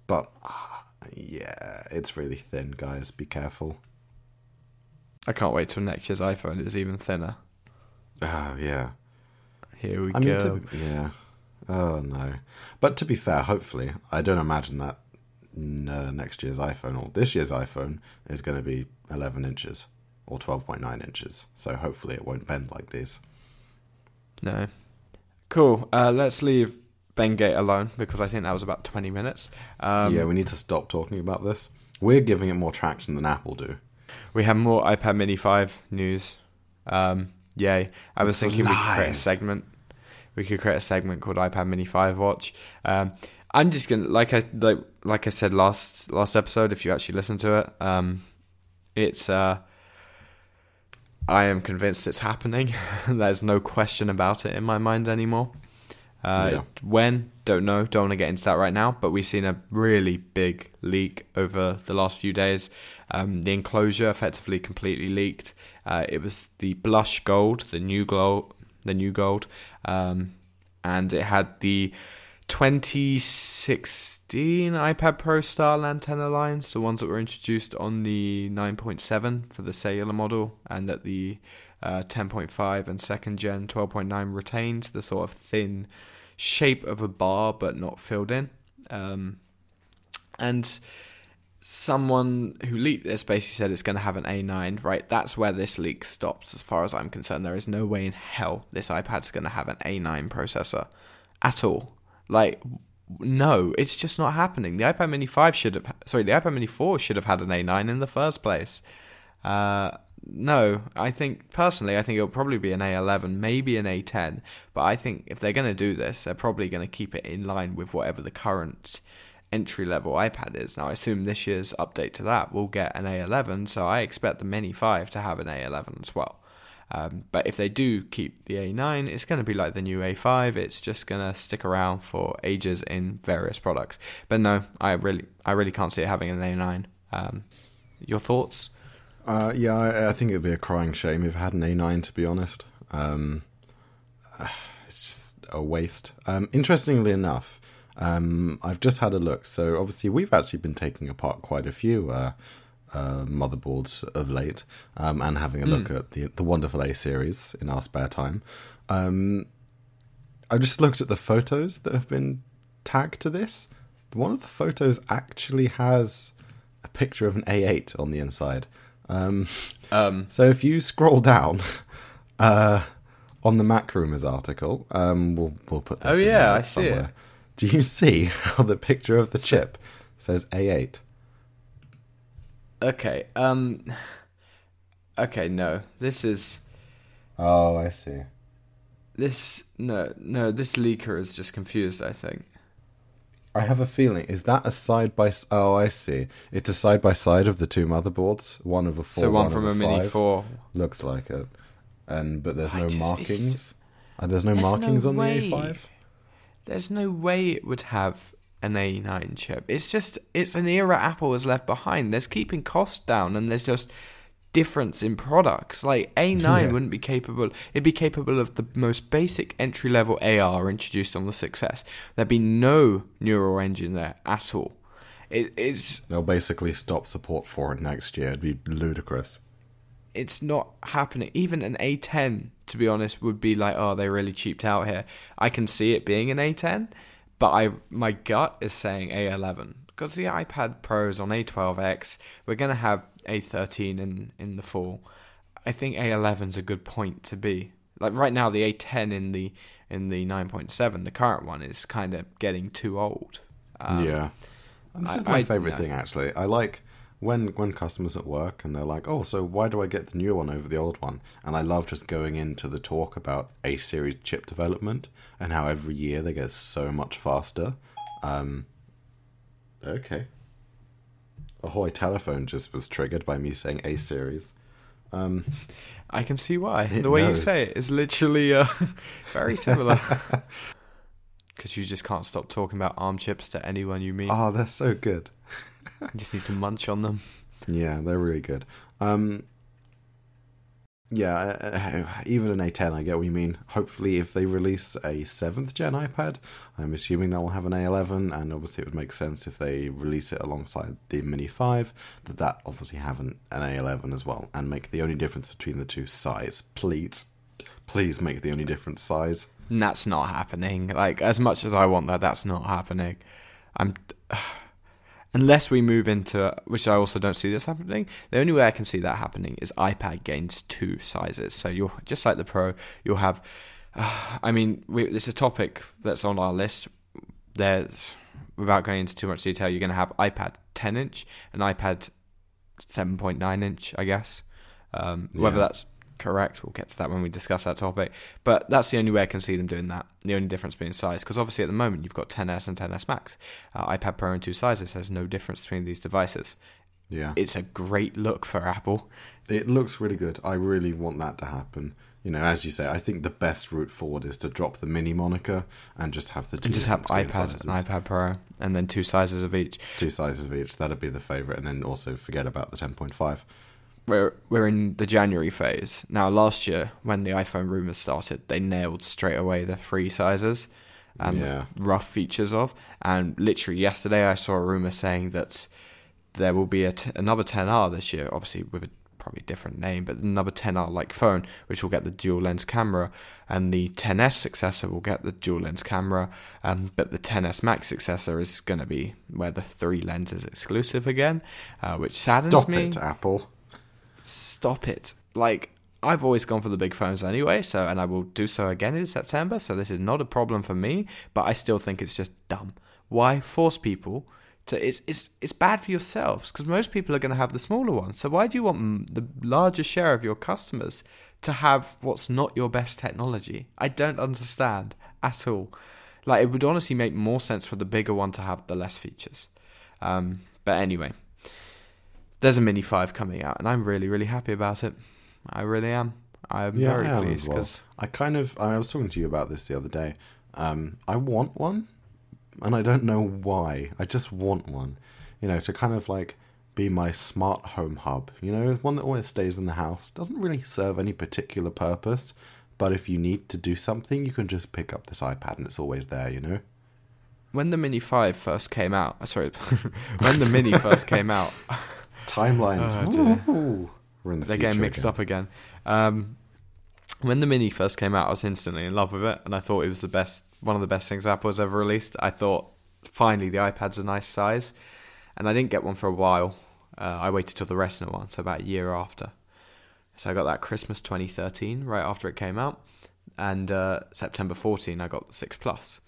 but ah, yeah, it's really thin, guys. Be careful. I can't wait till next year's iPhone is even thinner. Oh yeah. Here we I go. mean, to, yeah. Oh no. But to be fair, hopefully, I don't imagine that n- uh, next year's iPhone or this year's iPhone is going to be 11 inches or 12.9 inches. So hopefully, it won't bend like these. No. Cool. Uh, let's leave Bendgate alone because I think that was about 20 minutes. Um, yeah, we need to stop talking about this. We're giving it more traction than Apple do. We have more iPad Mini 5 news. Um, yay. I was It's thinking we could create a segment. We could create a segment called iPad Mini 5 Watch. Um, I'm just gonna like I like like I said last last episode. If you actually listen to it, um, it's uh, I am convinced it's happening. There's no question about it in my mind anymore. Uh, Yeah. When don't know. Don't want to get into that right now. But we've seen a really big leak over the last few days. Um, the enclosure effectively completely leaked. Uh, it was the blush gold, the new glow, the new gold, um, and it had the 2016 iPad Pro style antenna lines, the ones that were introduced on the 9.7 for the cellular model, and that the uh, 10.5 and second gen 12.9 retained the sort of thin shape of a bar but not filled in. Um, and someone who leaked this basically said it's going to have an A9, right? That's where this leak stops, as far as I'm concerned. There is no way in hell this iPad's going to have an A9 processor at all. Like, no, it's just not happening. The iPad Mini 5 should have, sorry, the iPad Mini 4 should have had an A9 in the first place. Uh, no, I think personally, I think it'll probably be an A11, maybe an A10. But I think if they're going to do this, they're probably going to keep it in line with whatever the current entry level iPad is. Now, I assume this year's update to that will get an A11, so I expect the Mini 5 to have an A11 as well. Um, but if they do keep the A9, it's going to be like the new A5. It's just going to stick around for ages in various products. But no, I really, I really can't see it having an A9. Um, your thoughts? Uh, yeah, I, I think it'd be a crying shame if I had an A9, to be honest. Um, it's just a waste. Um, interestingly enough, um, I've just had a look. So obviously, we've actually been taking apart quite a few uh, uh, motherboards of late, um, and having a look at the the wonderful A series in our spare time. Um, I just looked at the photos that have been tagged to this. One of the photos actually has a picture of an A8 on the inside. Um, Um, so if you scroll down uh, on the MacRumors article, um, we'll we'll put this. Oh, yeah, I see it. Do you see how the picture of the chip says A8? okay. Um, okay. No, this is Oh, I see. this. No, no. This leaker is just confused. I think. I have a feeling. Is that a side by? Oh, I see. It's a side by side of the two motherboards. One of a four. so one, of from a, Mini. Four. Looks like it, and but there's I no just- markings. And there's no There's no markings on way. the A5. There's no way it would have an A9 chip. It's just it's an era Apple has left behind. There's keeping costs down, and there's just difference in products. Like A9 Yeah. wouldn't be capable. It'd be capable of the most basic entry level AR introduced on the 6S. There'd be no neural engine there at all. It, it's They'll basically stop support for it next year. It'd be ludicrous. it's not happening. Even an A10, to be honest, would be like, oh, they really cheaped out here. I can see it being an A10, but I my gut is saying A11 because the iPad Pros on A12X, we're gonna have A13 in in the fall. I think A11's a good point to be. Like right now, the A10 in the in the 9.7, the current one is kind of getting too old. Um, yeah. And this I- is my I- favorite thing, actually. I like when when customers at work and they're like, "Oh, so why do I get the new one over the old one?" And I love just going into the talk about A series chip development and how every year they get so much faster. Um, okay. Ahoy telephone just was triggered by me saying A series. Um, I can see why. The way knows. you say it is literally uh, very similar. Because you just can't stop talking about ARM chips to anyone you meet. oh, they're so good. You just need to munch on them. Yeah, they're really good. Um, yeah, uh, even an A10, I get what you mean. Hopefully, if they release a seventh gen iPad, I'm assuming that will have an A11, and obviously it would make sense if they release it alongside the Mini 5 that that obviously have an, an A11 as well, and make the only difference between the two size. Please, please make the only difference size. And that's not happening. Like as much as I want that, that's not happening. I'm unless we move into which I also don't see this happening. The only way I can see that happening is iPad gains two sizes. So you'll just like the Pro, you'll have. Uh, I mean, we, it's a topic that's on our list. There's without going into too much detail, you're going to have iPad 10 inch and iPad 7.9 inch, I guess. Um, Whether that's correct, we'll get to that when we discuss that topic. But that's the only way I can see them doing that. The only difference being size, because obviously at the moment you've got 10s and 10s Max. Uh, iPad Pro in two sizes. There's no difference between these devices. Yeah. It's a great look for Apple. It looks really good. I really want that to happen. You know, as you say, I think the best route forward is to drop the mini moniker and just have the two And just have iPad sizes. and iPad Pro, and then two sizes of each. two sizes of each. That'd be the favorite, and then also forget about the 10.5. we're we're in the January phase now. Last year, when the iPhone rumors started, they nailed straight away the free sizes and Yeah. rough features of. And literally yesterday, I saw a rumor saying that there will be a t- another 10R this year, obviously with a probably different name, but another 10R like phone, which will get the dual lens camera, and the 10s successor will get the dual lens camera, um, but the 10s Max successor is going to be where the three lens is exclusive again, uh, which saddens Stop me it, Apple. Stop it. Like I've always gone for the big phones anyway, so and I will do so again in September, so this is not a problem for me, but I still think it's just dumb. Why force people to it's it's it's bad for yourselves because most people are going to have the smaller one. So why do you want the larger share of your customers to have what's not your best technology? I don't understand at all. Like it would honestly make more sense for the bigger one to have the less features. Um, but anyway, there's a Mini 5 coming out, and I'm really, really happy about it. I really am. I'm Yeah, very I am pleased as well. because I kind of I was talking to you about this the other day. Um, I want one, and I don't know why. I just want one. You know, to kind of like be my smart home hub. You know, one that always stays in the house. Doesn't really serve any particular purpose, but if you need to do something, you can just pick up this iPad and it's always there. You know. when the Mini 5 first came out, uh, sorry, when the Mini first came out, Timelines. Oh. We're in the they're getting mixed again. up again. Um, when the Mini first came out, I was instantly in love with it, and I thought it was the best, one of the best things Apple has ever released. I thought finally the iPad's a nice size, and I didn't get one for a while. Uh, I waited till the Retina one, so about a year after. So I got that Christmas 2013, right after it came out, and uh, September 14, I got the 6 Plus,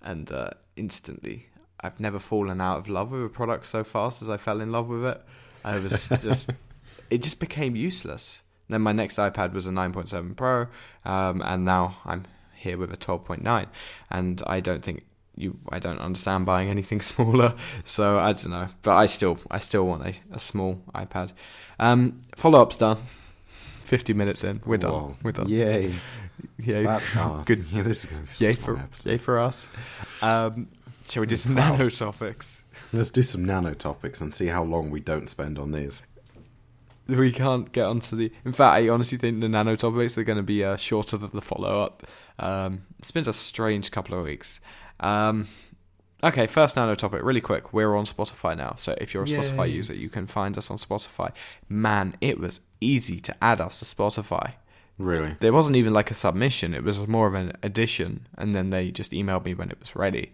and uh, instantly, I've never fallen out of love with a product so fast as I fell in love with it. I was just, it just became useless. Then my next iPad was a 9.7 Pro, um, and now I'm here with a 12.9, and I don't think you, I don't understand buying anything smaller, so I don't know. But I still, I still want a, a small iPad. Um, follow up's done. 50 minutes in, we're done. Whoa. We're done. Yay! Yay. That- oh, Good. Yeah, this is going to be Yay for yay for us. Um, shall we do some Wow. nano topics? Let's do some nano topics and see how long we don't spend on these. We can't get onto the. In fact, I honestly think the nano topics are going to be uh, shorter than the follow up. Um, it's been a strange couple of weeks. Um, okay, first nano topic, really quick. We're on Spotify now, so if you're a Spotify user, you can find us on Spotify. Man, it was easy to add us to Spotify. Really? There wasn't even like a submission; it was more of an addition, and then they just emailed me when it was ready.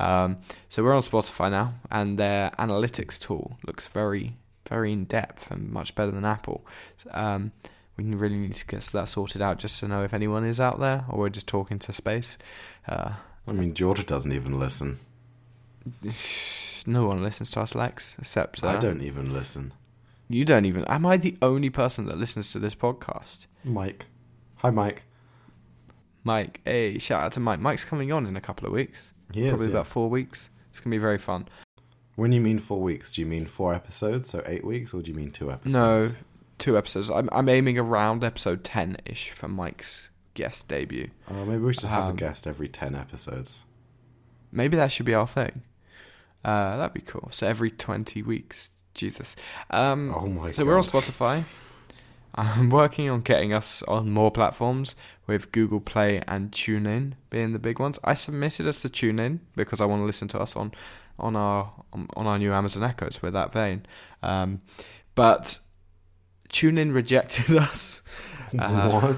Um, so we're on Spotify now, and their analytics tool looks very, very in depth and much better than Apple. Um, we really need to get that sorted out just to know if anyone is out there or we're just talking to space. Uh, I mean, Georgia doesn't even listen. no one listens to us, Lex, except uh, I don't even listen. You don't even. Am I the only person that listens to this podcast? Mike. Hi, Mike. Mike, hey, shout out to Mike. Mike's coming on in a couple of weeks. He is, Probably yeah. about four weeks. It's gonna be very fun. When you mean four weeks, do you mean four episodes, so eight weeks, or do you mean two episodes? No, two episodes. I'm I'm aiming around episode ten ish for Mike's guest debut. Oh, maybe we should have Um, a guest every ten episodes. Maybe that should be our thing. Uh, that'd be cool. So every twenty weeks, Jesus. Um, Oh my so we're on Spotify. I'm working on getting us on more platforms with Google Play and TuneIn being the big ones. I submitted us to TuneIn because I want to listen to us on on our on, on our new Amazon Echoes with that vein. Um, but TuneIn rejected us. Uh, what?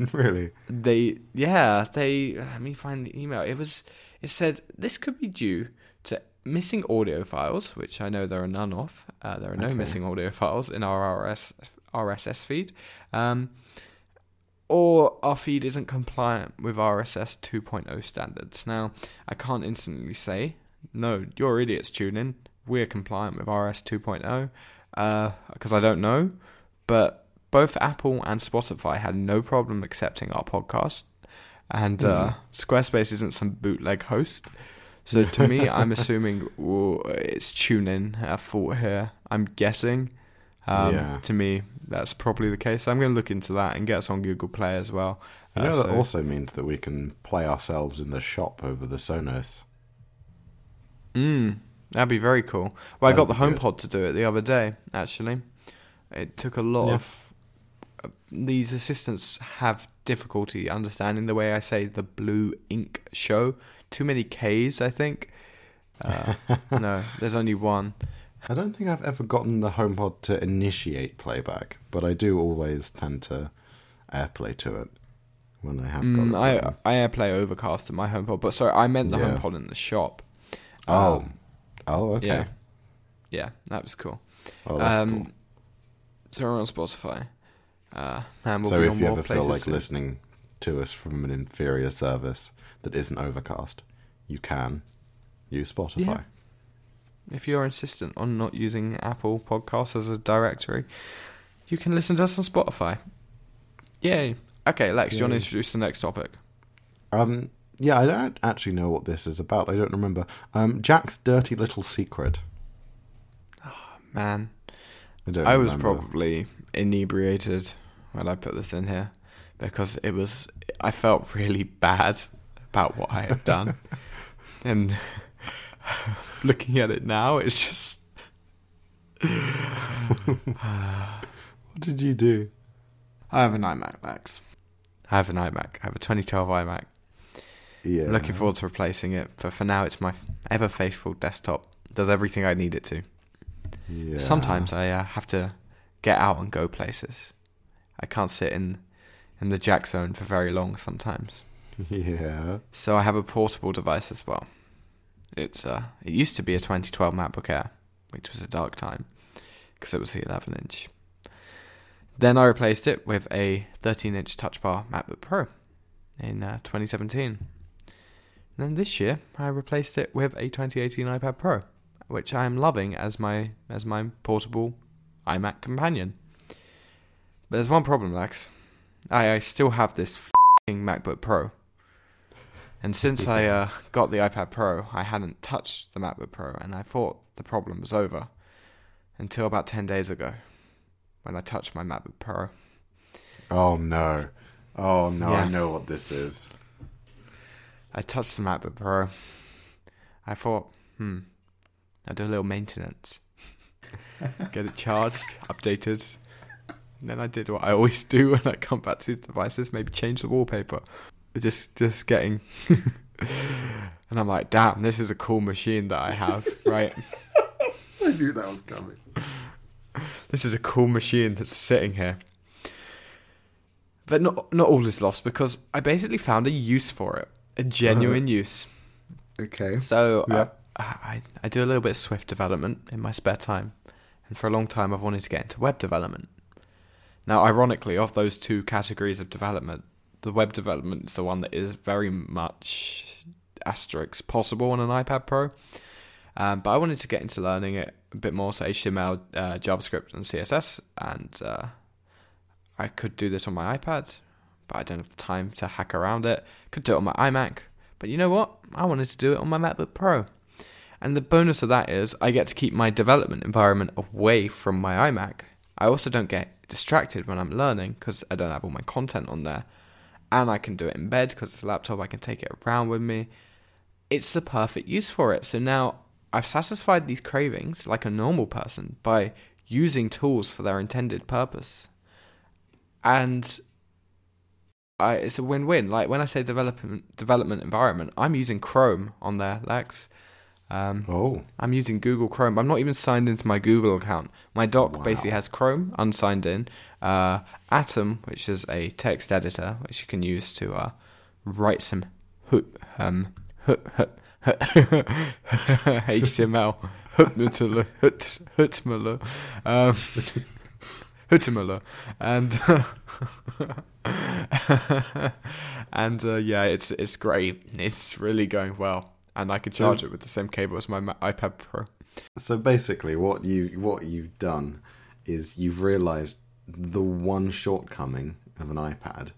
really? they yeah they let me find the email it was it said this could be due to missing audio files which i know there are none of uh, there are no Okay. missing audio files in our RS, rss feed um, or our feed isn't compliant with rss 2.0 standards now i can't instantly say no you're idiots tune in we're compliant with rs 2.0 because i don't know but both Apple and Spotify had no problem accepting our podcast, and uh, Squarespace isn't some bootleg host. So to me, I'm assuming well, it's TuneIn at fault here. I'm guessing. Um, Yeah. To me, that's probably the case. So I'm going to look into that and get us on Google Play as well. You Uh, know, that so- also means that we can play ourselves in the shop over the Sonos. Mm, that'd be very cool. Well, I got the That'd HomePod to do it the other day. Actually, it took a lot Yeah. of. uh, These assistants have difficulty understanding the way I say the blue ink show. Too many K's, I think. Uh, no, there's only one. I don't think I've ever gotten the HomePod to initiate playback, but I do always tend to AirPlay to it when I have got Mm, it. I. I airplay Overcast in my HomePod, but sorry, I meant the Yeah. HomePod in the shop. oh, Um, oh, okay. yeah, yeah, that was cool. Oh, that's um, cool. So we're on Spotify. Uh, and we'll so be if on you more ever feel like soon. listening to us from an inferior service that isn't Overcast, you can use Spotify. Yeah. If you're insistent on not using Apple Podcasts as a directory, you can listen to us on Spotify. Yay. Okay, Lex, do you want to introduce the next topic? Um, yeah, I don't actually know what this is about. I don't remember. Um, Jack's dirty little secret. Oh, man, I don't. I was probably inebriated when I put this in here because it was, I felt really bad about what I had done. and looking at it now, it's just. What did you do? I have an iMac, Lex. I have an iMac. I have a 2012 iMac. Yeah. I'm looking forward to replacing it, but for now, it's my ever faithful desktop. Does everything I need it to. Yeah. Sometimes I uh, have to get out and go places. I can't sit in in the jack zone for very long sometimes. Yeah. So I have a portable device as well. It's uh, it used to be a 2012 MacBook Air, which was a dark time because it was the 11 inch. Then I replaced it with a 13 inch Touch Bar MacBook Pro in uh, 2017. And then this year I replaced it with a 2018 iPad Pro, which I am loving as my as my portable iMac companion. But there's one problem, Lex. I, I still have this fing MacBook Pro. And since I uh, got the iPad Pro, I hadn't touched the MacBook Pro, and I thought the problem was over until about 10 days ago when I touched my MacBook Pro. Oh no. Oh no. Yeah. I know what this is. I touched the MacBook Pro. I thought, hmm, I'll do a little maintenance. Get it charged, updated. And then I did what I always do when I come back to these devices, maybe change the wallpaper. Just just getting And I'm like, damn, this is a cool machine that I have, right? I knew that was coming. this is a cool machine that's sitting here. But not not all is lost because I basically found a use for it, a genuine uh-huh. use. Okay. So uh, Yeah. I, I I do a little bit of Swift development in my spare time, and for a long time I've wanted to get into web development. Now, ironically, of those two categories of development, the web development is the one that is very much asterisk possible on an iPad Pro. Um, but I wanted to get into learning it a bit more, so HTML, uh, JavaScript, and CSS, and uh, I could do this on my iPad, but I don't have the time to hack around it. Could do it on my iMac, but you know what? I wanted to do it on my MacBook Pro. And the bonus of that is I get to keep my development environment away from my iMac. I also don't get distracted when I'm learning because I don't have all my content on there. And I can do it in bed because it's a laptop, I can take it around with me. It's the perfect use for it. So now I've satisfied these cravings like a normal person by using tools for their intended purpose. And I, it's a win-win. Like when I say development development environment, I'm using Chrome on there, Lex. Um, Oh, I'm using Google Chrome. I'm not even signed into my Google account. My doc Wow. basically has Chrome unsigned in, uh, Atom, which is a text editor which you can use to uh, write some hu- um, HTML, Hutmutala, Hut- Hutmala, um, and and uh, yeah, it's it's great. It's really going well, and I can So- charge it with the same cable as my iPad Pro. so basically, what you what you've done is you've realised the one shortcoming of an iPad,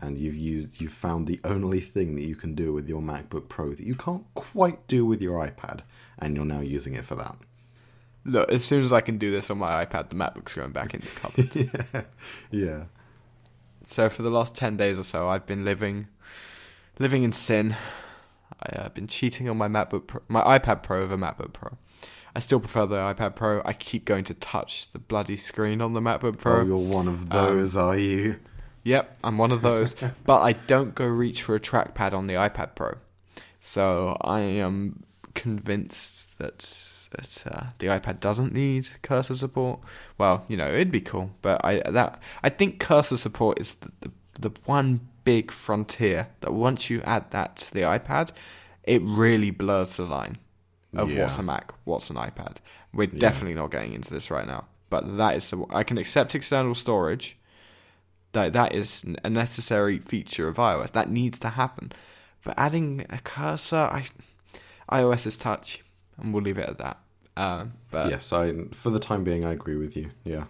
and you've used you've found the only thing that you can do with your MacBook Pro that you can't quite do with your iPad, and you're now using it for that. Look, as soon as I can do this on my iPad, the MacBook's going back into the cupboard. yeah, yeah. so for the last ten days or so, I've been living, living in sin. I've uh, been cheating on my MacBook, Pro, my iPad Pro over MacBook Pro. I still prefer the iPad Pro. I keep going to touch the bloody screen on the MacBook Pro. Oh, you're one of those, are you? Yep, I'm one of those. but I don't go reach for a trackpad on the iPad Pro. So I am convinced that that uh, the iPad doesn't need cursor support. Well, you know, it'd be cool, but I that I think cursor support is the, the, the one big frontier that once you add that to the iPad, it really blurs the line of Yeah. what's a Mac, what's an iPad. We're definitely not getting into this right now, but that is the, I can accept external storage that that is a necessary feature of iOS. That needs to happen. But adding a cursor, I iOS is touch, and we'll leave it at that. Um, but yes, I. For the time being, I agree with you. Yeah.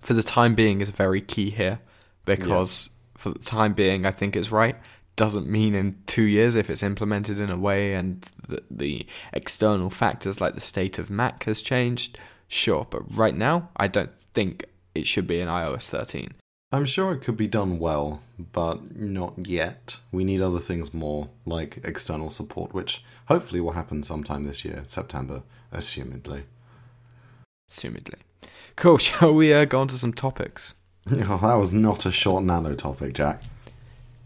for the time being, is very key here because for the time being, I think it's right. Doesn't mean in two years if it's implemented in a way and the, the external factors like the state of Mac has changed. Sure, but right now, I don't think it should be in iOS 13. I'm sure it could be done well, but not yet. We need other things more, like external support, which hopefully will happen sometime this year, September, assumedly. Assumedly. Cool. Shall we uh, go on to some topics? Oh, that was not a short nano topic, Jack.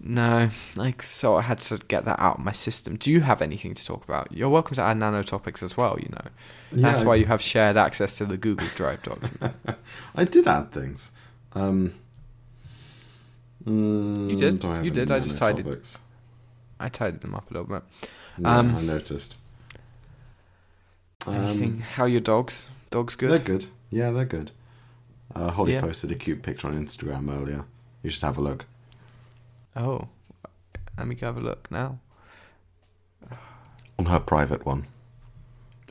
No, like so I had to get that out of my system. Do you have anything to talk about? You're welcome to add nano topics as well, you know. That's Yeah, why you have shared access to the Google Drive document. I did add things. Um, mm, You did? I You did, I just tidied- topics? I tidied them up a little bit. Um, I noticed. Um, How are your dogs? Dogs good? They're good. Yeah, they're good. Uh, Holly Yeah. posted a cute picture on Instagram earlier. You should have a look. Oh, let me go have a look now. On her private one.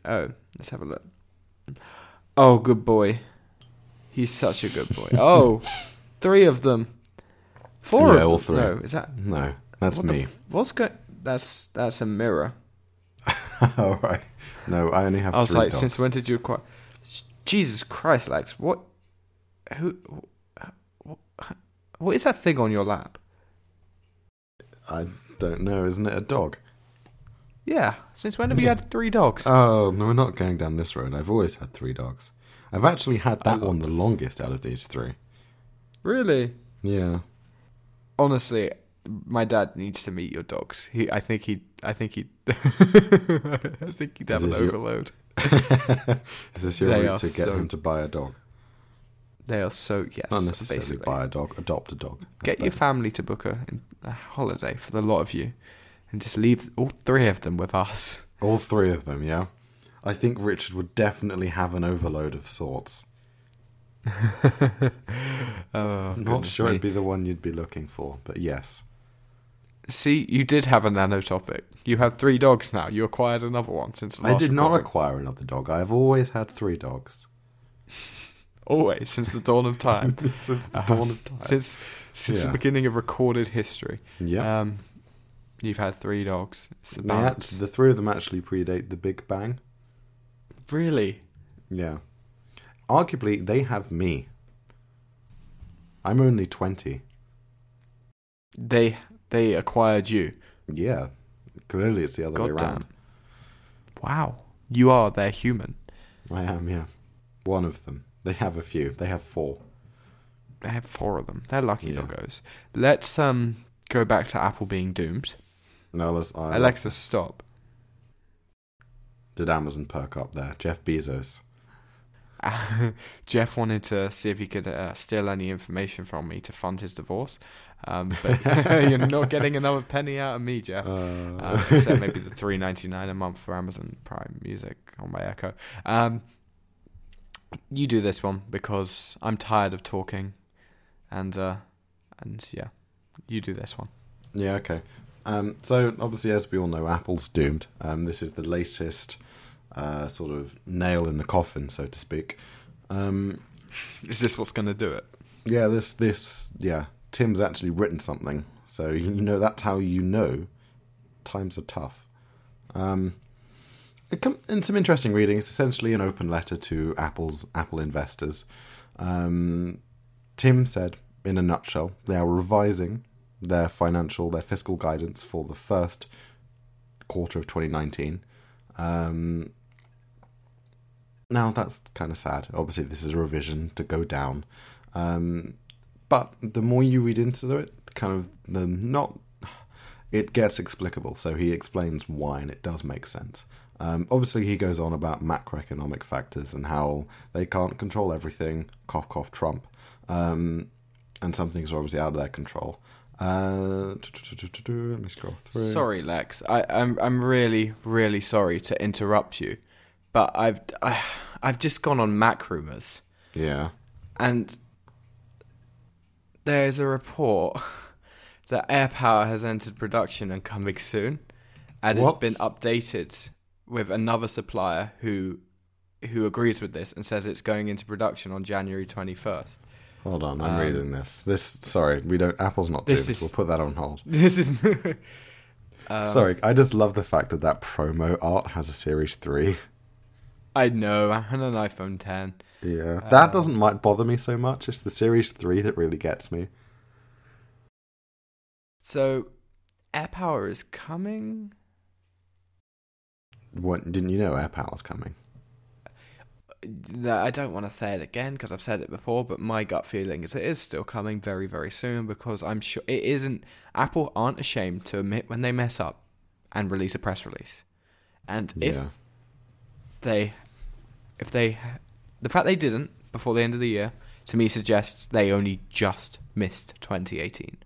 Oh, let's have a look. Oh, good boy. He's such a good boy. Oh, three of them. Four Yeah, of them. all three. No, is that No, that's what me. f- what's going? That's that's a mirror. All right. No, I only have I was like, dogs. since when did you acquire? Jesus Christ, Lex! What? Who? What, what is that thing on your lap? I don't know. Isn't it a dog? Yeah. Since when have you had three dogs? Oh, no, we're not going down this road. I've always had three dogs. I've actually had that Oh. one the longest out of these three. really? Yeah. Honestly, my dad needs to meet your dogs. He, I think he, I think he, I think he'd have an your- overload. Is this your They route to get so- him to buy a dog? They are so yes. Not necessarily basically. buy a dog, adopt a dog. That's Get your better. family to book a, a holiday for the lot of you, and just leave all three of them with us. All three of them, yeah? I think Richard would definitely have an overload of sorts. Oh, I'm not sure me. it'd be the one you'd be looking for, but yes. See, you did have a nano topic. You have three dogs now. You acquired another one since I did not recording. acquire another dog. I have always had three dogs Always since the dawn of time. since the Uh-huh. dawn of time. since since Yeah. the beginning of recorded history. yeah, Um, you've had three dogs. The three of them actually predate the Big Bang. Really? Yeah, arguably they have me. I'm only twenty. They they acquired you. Yeah, clearly it's the other way God damn. around. Wow. You are their human. I am, yeah, one of them. They have a few. They have four. They have four of them. They're lucky Yeah. doggos. Let's um go back to Apple being doomed. No, let's. I Alexa, stop. did Amazon perk up there? Jeff Bezos. Jeff wanted to see if he could uh, steal any information from me to fund his divorce. Um, but you're not getting another penny out of me, Jeff. Uh, Um, except maybe the three ninety nine a month for Amazon Prime Music on my Echo. Um, you do this one because I'm tired of talking, and uh, and yeah, you do this one. Yeah, okay. Um, so obviously, as we all know, Apple's doomed. Um, this is the latest uh, sort of nail in the coffin, so to speak. Um, Is this what's going to do it? yeah, this this yeah, Tim's actually written something, so you know that's how you know times are tough. Um, in some interesting reading, it's essentially an open letter to Apple's Apple investors. Um, Tim said, in a nutshell, they are revising their financial, their fiscal guidance for the first quarter of 2019. Um, now that's kind of sad. Obviously, this is a revision to go down. Um, but the more you read into it, kind of the not, it gets explicable. So he explains why, and it does make sense. Um, obviously, he goes on about macroeconomic factors and how they can't control everything. Cough, cough, Trump. Um, and some things are obviously out of their control. Uh, let me scroll through. Sorry, Lex. I, I'm I'm really really sorry to interrupt you, but I've I, I've just gone on MacRumors Yeah. and there's a report that AirPower has entered production and coming soon, and What? it's been updated with another supplier who who agrees with this and says it's going into production on January 21st. Hold on, I'm Um, reading this. This, sorry, we don't. Apple's not doing This doomed. is- We'll put that on hold. This is um, sorry, I just love the fact that that promo art has a Series Three. I know, and an iPhone 10. Yeah, Uh, that doesn't might bother me so much. It's the Series Three that really gets me. So, AirPower is coming. What didn't you know? AirPower's coming. that I don't want to say it again because I've said it before, but my gut feeling is it is still coming very, very soon because I'm sure it isn't. Apple aren't ashamed to admit when they mess up and release a press release, and if yeah, they, if they, the fact they didn't before the end of the year to me suggests they only just missed 2018.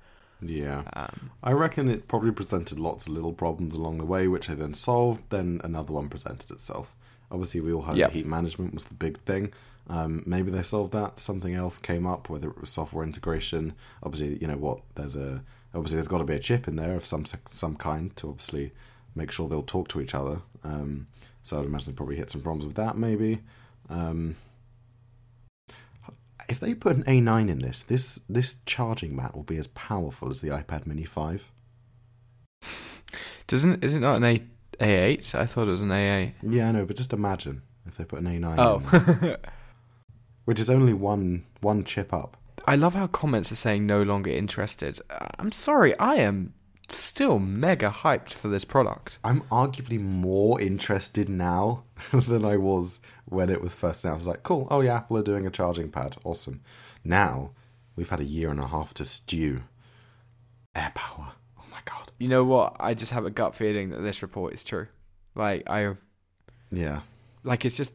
Yeah. Um, I reckon it probably presented lots of little problems along the way, which they then solved. Then another one presented itself. Obviously, we all heard Yep. heat management was the big thing. Um, maybe they solved that. Something else came up, whether it was software integration. Obviously, you know what? There's a obviously there's got to be a chip in there of some some kind to obviously make sure they'll talk to each other. Um, so I'd imagine they probably hit some problems with that. Maybe. Um, if they put an A9 in this, this this charging mat will be as powerful as the iPad Mini 5. doesn't is it not an A A8? I thought it was an A8. Yeah, I know, but just imagine if they put an A9 in Oh. which is only one one chip up. I love how comments are saying no longer interested. I'm sorry, I am still mega hyped for this product. I'm arguably more interested now than I was when it was first announced. I was like, cool, oh yeah, Apple are doing a charging pad, awesome. Now we've had a year and a half to stew. Air power, oh my god. You know what? I just have a gut feeling that this report is true. Like I Yeah, like it's just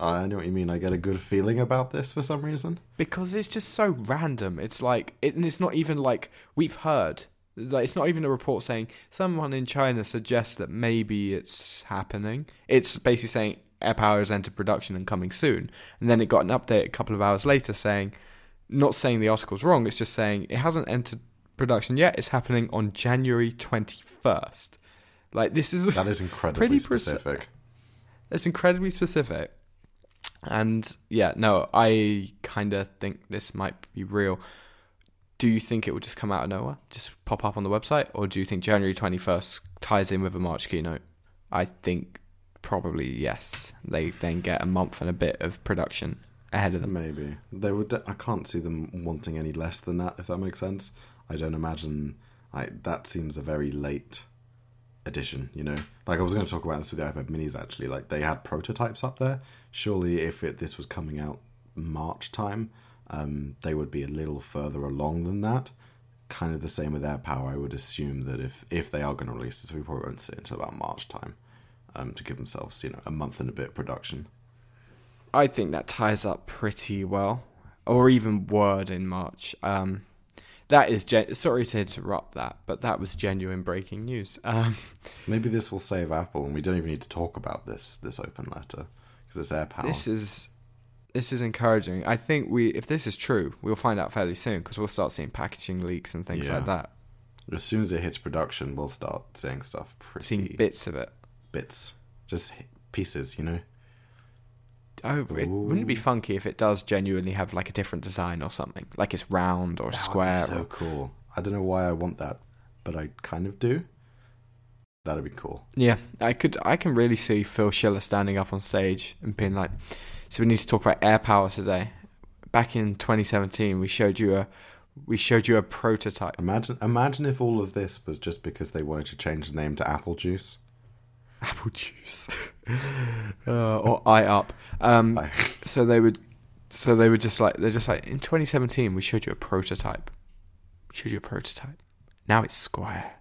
I know what you mean. I get a good feeling about this for some reason. because it's just so random. It's like it, and it's not even like we've heard. Like it's not even a report saying someone in China suggests that maybe it's happening. It's basically saying AirPower has entered production and coming soon. And then it got an update a couple of hours later saying, not saying the article's wrong. It's just saying it hasn't entered production yet. It's happening on January 21st. Like this is That is incredibly specific. it's incredibly specific. And yeah, no, I kind of think this might be real. Do you think it will just come out of nowhere, just pop up on the website, or do you think January 21st ties in with a March keynote? I think probably yes. They then get a month and a bit of production ahead of them. Maybe they would. I can't see them wanting any less than that. If that makes sense. I don't imagine. I that seems a very late edition. You know, like I was going to talk about this with the iPad Minis. Actually, like they had prototypes up there. Surely, if it this was coming out March time, um, they would be a little further along than that. Kind of the same with AirPower. I would assume that if if they are going to release this, we probably won't see it until about March time. Um, to give themselves, you know, a month and a bit production. I think that ties up pretty well, or even Word in March. Um, that is gen- sorry to interrupt that, but that was genuine breaking news. Um, Maybe this will save Apple, and we don't even need to talk about this this open letter because it's AirPower. this is this is encouraging. I think we, if this is true, we'll find out fairly soon because we'll start seeing packaging leaks and things Yeah. like that, as soon as it hits production, we'll start seeing stuff pretty seeing bits of it. Bits, just pieces, you know. Oh, it, wouldn't it be funky if it does genuinely have like a different design or something, like it's round or That square? so or- cool. I don't know why I want that, but I kind of do. That'd be cool. Yeah, I could. I can really see Phil Schiller standing up on stage and being like, "So we need to talk about AirPower today." Back in 2017, we showed you a we showed you a prototype. Imagine, imagine if all of this was just because they wanted to change the name to Apple Juice. Apple juice, uh, or eye up. Um, so they would, so they would just like they're just like in 2017 we showed you a prototype. We showed you a prototype. Now it's square.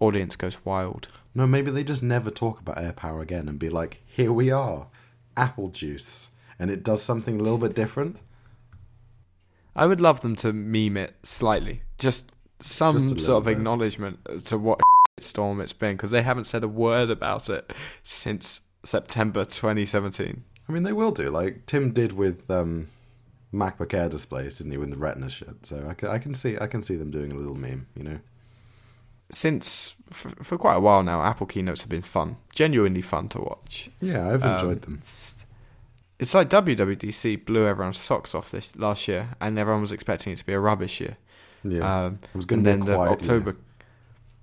Audience goes wild. no, maybe they just never talk about AirPower again and be like, "Here we are, Apple Juice," and it does something a little bit different. I would love them to meme it slightly, just some Just sort of bit. acknowledgement to what storm it's been, because they haven't said a word about it since September 2017. I mean, they will do like Tim did with um, MacBook Air displays, didn't he, with the Retina shit? So I can, I can see, I can see them doing a little meme, you know. Since for, for quite a while now, Apple keynotes have been fun, genuinely fun to watch. Yeah, I've Um, enjoyed them. It's, it's like WWDC blew everyone's socks off this last year, and everyone was expecting it to be a rubbish year. Yeah, Um, it was going to be then a the October.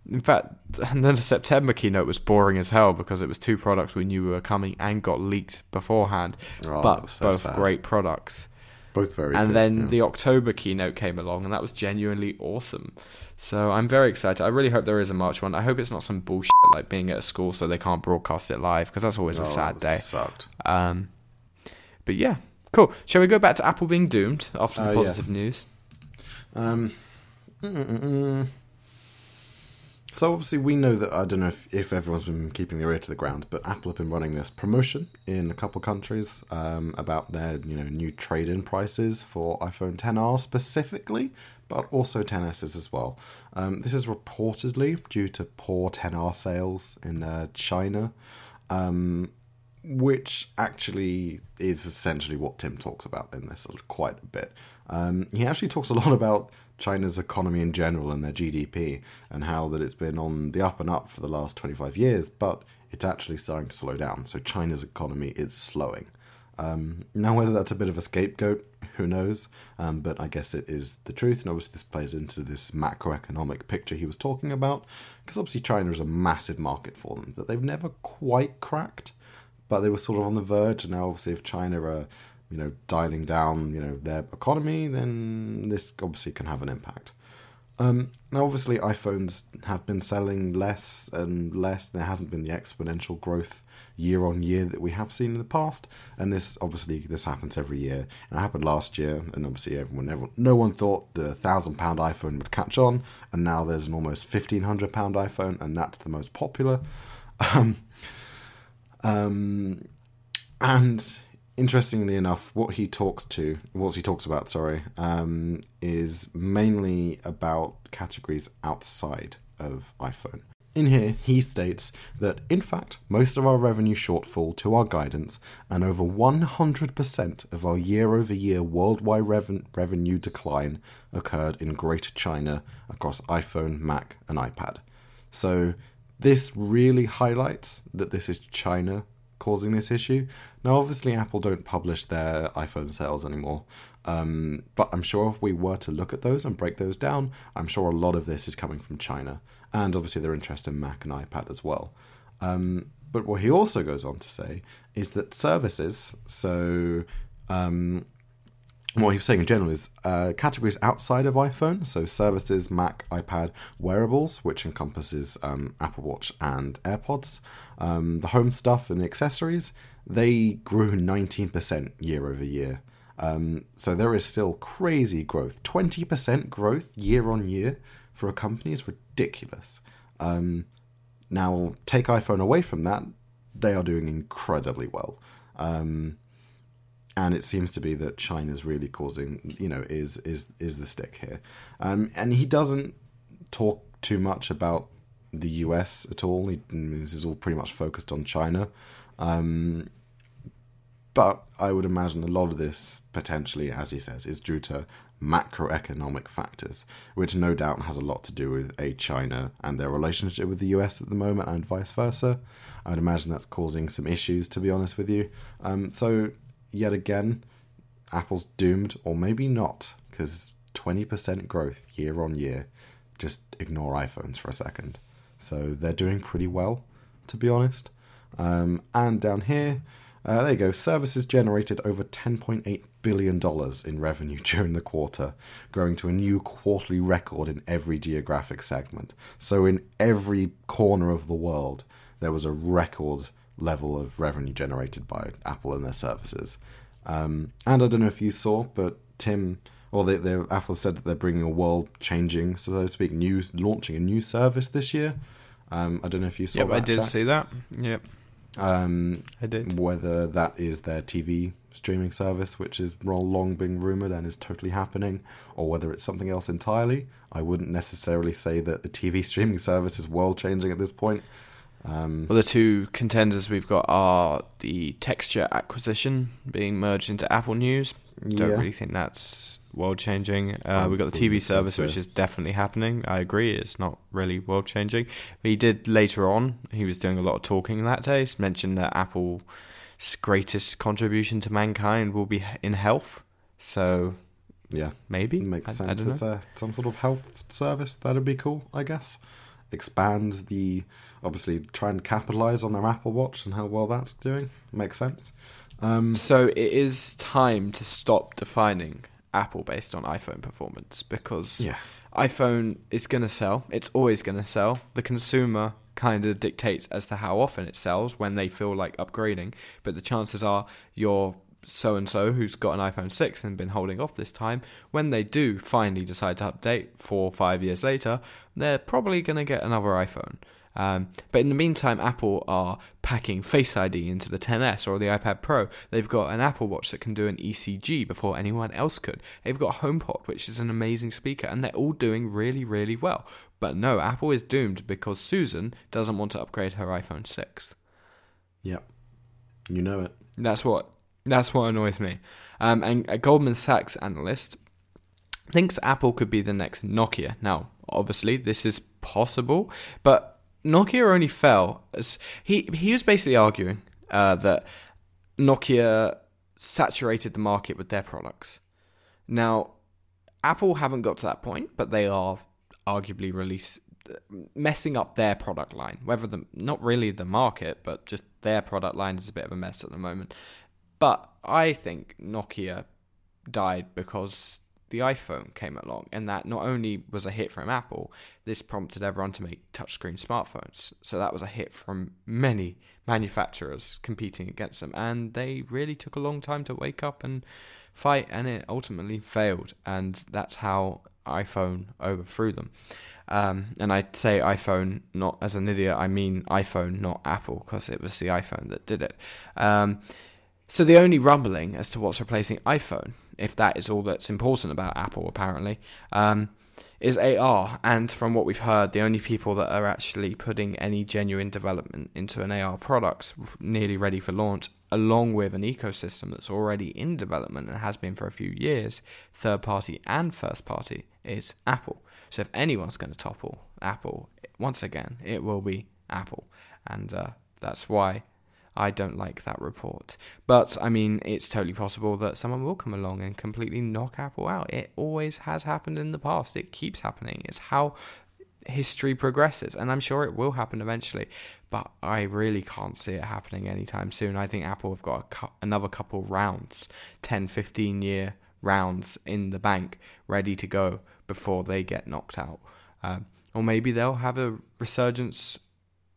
In fact, and then the September keynote was boring as hell because it was two products we knew were coming and got leaked beforehand, Oh, but so both sad. great products. both very. and good, then yeah. the October keynote came along, and that was genuinely awesome. So I'm very excited. I really hope there is a March one. I hope it's not some bullshit like being at a school so they can't broadcast it live because that's always a Oh, sad day. Sucked. Um, but yeah, cool. Shall we go back to Apple being doomed after the uh, yeah. positive news? Um, mm-mm-mm. So obviously we know that I don't know if, if everyone's been keeping their ear to the ground, but Apple have been running this promotion in a couple countries um, about their you know new trade-in prices for iPhone 10R specifically, but also 10s's as well. Um, this is reportedly due to poor 10R sales in uh, China. Um, which actually is essentially what Tim talks about in this quite a bit. Um, he actually talks a lot about China's economy in general and their GDP and how that it's been on the up and up for the last 25 years, but it's actually starting to slow down. So China's economy is slowing. Um, now, whether that's a bit of a scapegoat, who knows? Um, but I guess it is the truth, and obviously this plays into this macroeconomic picture he was talking about, because obviously China is a massive market for them that they've never quite cracked but they were sort of on the verge. And now, obviously, if China are, you know, dialing down, you know, their economy, then this obviously can have an impact. Um, now, obviously, iPhones have been selling less and less. There hasn't been the exponential growth year on year that we have seen in the past, and this obviously this happens every year. And it happened last year, and obviously, everyone, everyone no one thought the thousand pound iPhone would catch on, and now there's an almost fifteen hundred pound iPhone, and that's the most popular. Um, um, and interestingly enough, what he talks to, what he talks about, sorry, um, is mainly about categories outside of iPhone. in here, he states that, in fact, most of our revenue shortfall to our guidance and over 100% of our year over year worldwide reven- revenue decline occurred in Greater China across iPhone, Mac, and iPad. So, this really highlights that this is China causing this issue. Now, obviously, Apple don't publish their iPhone sales anymore, um, but I'm sure if we were to look at those and break those down, I'm sure a lot of this is coming from China, and obviously their interest in Mac and iPad as well. Um, but what he also goes on to say is that services, so um, what he was saying in general is uh, categories outside of iPhone, so services, Mac, iPad, wearables, which encompasses um, Apple Watch and AirPods, um, the home stuff and the accessories, they grew 19% year over year. Um, so there is still crazy growth. 20% growth year on year for a company is ridiculous. Um, now, take iPhone away from that, they are doing incredibly well. Um, and it seems to be that China's really causing, you know, is is is the stick here. Um, and he doesn't talk too much about the US at all. He, this is all pretty much focused on China. Um, but I would imagine a lot of this, potentially, as he says, is due to macroeconomic factors, which no doubt has a lot to do with a China and their relationship with the US at the moment, and vice versa. I'd imagine that's causing some issues, to be honest with you. Um, so, yet again, Apple's doomed, or maybe not, because 20% growth year on year. Just ignore iPhones for a second. So, they're doing pretty well, to be honest. Um, and down here, uh, there you go. Services generated over $10.8 billion in revenue during the quarter, growing to a new quarterly record in every geographic segment. So, in every corner of the world, there was a record level of revenue generated by Apple and their services. Um, and I don't know if you saw, but Tim, or they, they, Apple said that they're bringing a world-changing, so to speak, new launching a new service this year. Um, I don't know if you saw. Yep, that, I did see that. Yep, Um, I did. whether that is their TV streaming service, which is long being rumored and is totally happening, or whether it's something else entirely. I wouldn't necessarily say that a TV streaming service is world changing at this point. Um, Well, the two contenders we've got are the texture acquisition being merged into Apple News. Don't yeah, really think that's world changing. Uh, we've got the TV service, which is definitely happening. I agree, it's not really world changing. But he did later on, he was doing a lot of talking that day, mentioned that Apple's greatest contribution to mankind will be in health. So yeah, maybe. It makes I- I sense. don't it's a some sort of health service that'd be cool, I guess. Expand the obviously try and capitalize on their Apple Watch and how well that's doing. Makes sense. Um, So it is time to stop defining Apple based on iPhone performance because yeah, iPhone is going to sell. It's always going to sell. The consumer kind of dictates as to how often it sells when they feel like upgrading. But the chances are you're so and so who's got an iPhone 6 and been holding off this time, when they do finally decide to update four or five years later, they're probably going to get another iPhone. Um, but in the meantime, Apple are packing Face ID into the 10s or the iPad Pro. They've got an Apple Watch that can do an ECG before anyone else could. They've got HomePod, which is an amazing speaker, and they're all doing really, really well. But no, Apple is doomed because Susan doesn't want to upgrade her iPhone 6. yeah, you know it. That's what that's what annoys me. Um, and a Goldman Sachs analyst thinks Apple could be the next Nokia. Now, obviously, this is possible, but Nokia only fell as he he was basically arguing uh, that Nokia saturated the market with their products. Now, Apple haven't got to that point, but they are arguably release messing up their product line. Whether the not really the market, but just their product line is a bit of a mess at the moment. But I think Nokia died because the iPhone came along, and that not only was a hit from Apple, this prompted everyone to make touchscreen smartphones. So that was a hit from many manufacturers competing against them, and they really took a long time to wake up and fight, and it ultimately failed, and that's how iPhone overthrew them. Um, and I say iPhone not as an idiot, I mean iPhone, not Apple, because it was the iPhone that did it. Um, so the only rumbling as to what's replacing iPhone, if that is all that's important about Apple, apparently, um, is AR, and from what we've heard, the only people that are actually putting any genuine development into an AR product nearly ready for launch, along with an ecosystem that's already in development and has been for a few years, third party and first party, is Apple. So if anyone's going to topple Apple, once again, it will be Apple, and uh, that's why I don't like that report. But I mean, it's totally possible that someone will come along and completely knock Apple out. It always has happened in the past. It keeps happening. It's how history progresses, and I'm sure it will happen eventually. But I really can't see it happening anytime soon. I think Apple have got cu- another couple rounds, 10, 15 year rounds in the bank ready to go before they get knocked out. Um, or maybe they'll have a resurgence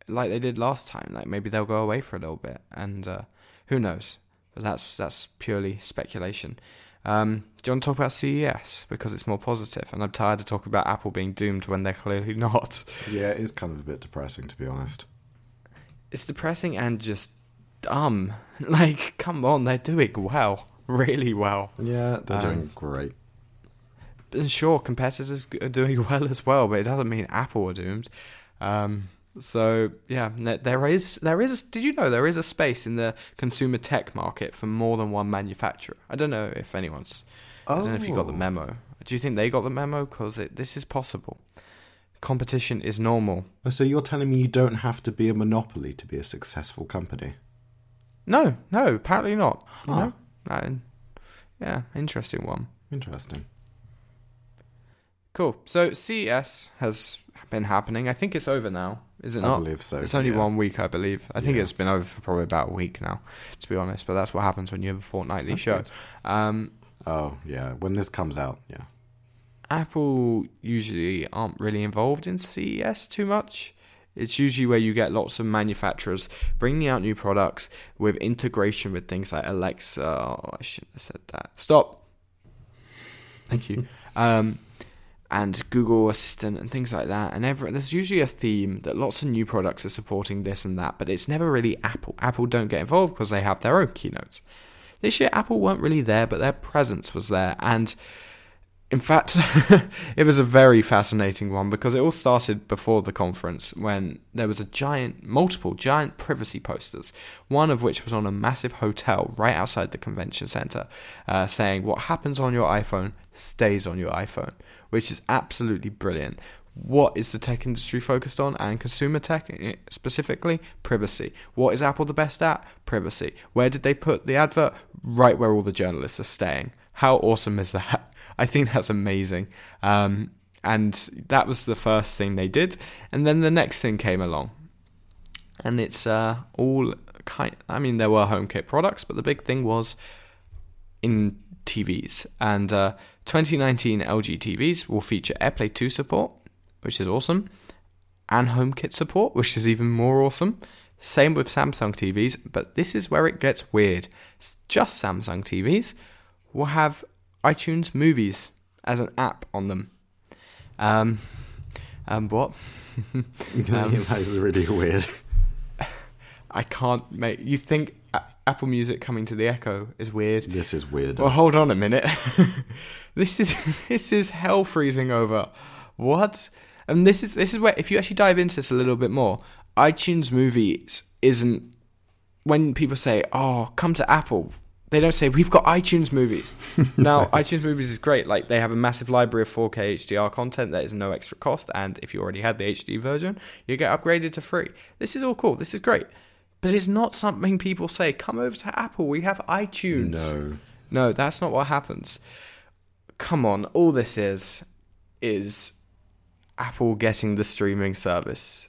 like they did last time. Like maybe they'll go away for a little bit, and uh, who knows? But that's that's purely speculation. Um, do you want to talk about CES because it's more positive? And I'm tired of talking about Apple being doomed when they're clearly not. Yeah, it is kind of a bit depressing to be honest. It's depressing and just dumb. Like, come on, they're doing well, really well. Yeah, they're Um, doing great. And sure, competitors are doing well as well, but it doesn't mean Apple are doomed. Um, so yeah, there is there is. Did you know there is a space in the consumer tech market for more than one manufacturer? I don't know if anyone's. I don't know if you got the Oh. memo. Do you think they got the memo? Because this is possible. Competition is normal. Oh, So you're telling me you don't have to be a monopoly to be a successful company? No, no, apparently not. Ah. You know? Yeah, interesting one. Interesting. Cool. So CES has been happening. I think it's over now. Is it I not? believe so. It's only yeah. one week, I believe. I think Yeah. it's been over for probably about a week now, to be honest. But that's what happens when you have a fortnightly show. Um, Oh yeah, when this comes out, yeah. Apple usually aren't really involved in CES too much. It's usually where you get lots of manufacturers bringing out new products with integration with things like Alexa. Oh, I shouldn't have said that. Stop. Thank you. um, and Google Assistant and things like that. And every, there's usually a theme that lots of new products are supporting this and that, but it's never really Apple. Apple don't get involved because they have their own keynotes. This year, Apple weren't really there, but their presence was there. And in fact, it was a very fascinating one because it all started before the conference when there was a giant, multiple giant privacy posters, one of which was on a massive hotel right outside the convention center, uh, saying, What happens on your iPhone stays on your iPhone, which is absolutely brilliant. What is the tech industry focused on and consumer tech eh, specifically? Privacy. What is Apple the best at? Privacy. Where did they put the advert? Right where all the journalists are staying. How awesome is that? I think that's amazing. Um, and that was the first thing they did. And then the next thing came along. And it's uh, all kind I mean, there were HomeKit products, but the big thing was in TVs. And uh, 2019 LG TVs will feature AirPlay 2 support, which is awesome, and HomeKit support, which is even more awesome. Same with Samsung TVs, but this is where it gets weird. Just Samsung TVs will have iTunes Movies as an app on them. Um, um, what? Um, that is really weird. I can't make you think A- Apple Music coming to the Echo is weird. This is weird. Well, hold on a minute. this is this is hell freezing over. What? And this is this is where if you actually dive into this a little bit more, iTunes Movies isn't when people say, "Oh, come to Apple." They don't say we've got iTunes Movies. now, iTunes Movies is great. Like they have a massive library of 4K HDR content that is no extra cost, and if you already had the HD version, you get upgraded to free. This is all cool. This is great, but it's not something people say. Come over to Apple. We have iTunes. no. No, that's not what happens. Come on, all this is is Apple getting the streaming service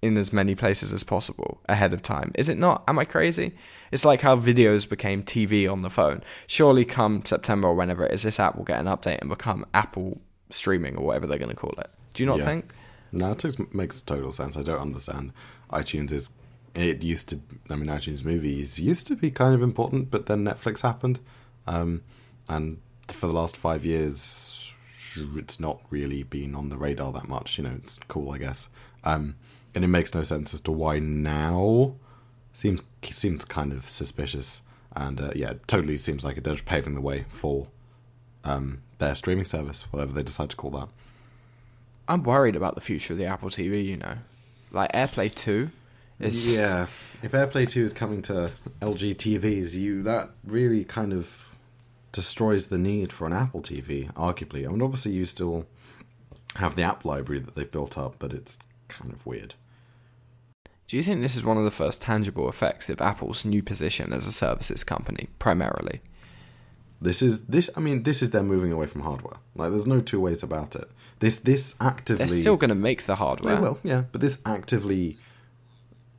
in as many places as possible ahead of time. Is it not? Am I crazy? It's like how videos became TV on the phone. Surely come September or whenever it is, this app will get an update and become Apple streaming or whatever they're going to call it. Do you not Yeah. think? No, it makes total sense. I don't understand. iTunes is. It used to. I mean, iTunes movies used to be kind of important, but then Netflix happened, um, and for the last five years, it's not really been on the radar that much. You know, it's cool, I guess. Um, and it makes no sense as to why now. Seems seems kind of suspicious, and uh, yeah, it totally seems like they're paving the way for um, their streaming service, whatever they decide to call that. I'm worried about the future of the Apple TV. You know, like AirPlay Two is yeah. If AirPlay Two is coming to LG TVs, you that really kind of destroys the need for an Apple TV. Arguably, I mean, obviously you still have the app library that they've built up, but it's kind of weird. Do you think this is one of the first tangible effects of Apple's new position as a services company, primarily? This is this. I mean, this is them moving away from hardware. Like, there's no two ways about it. This this actively. They're still going to make the hardware. They will, yeah, but this actively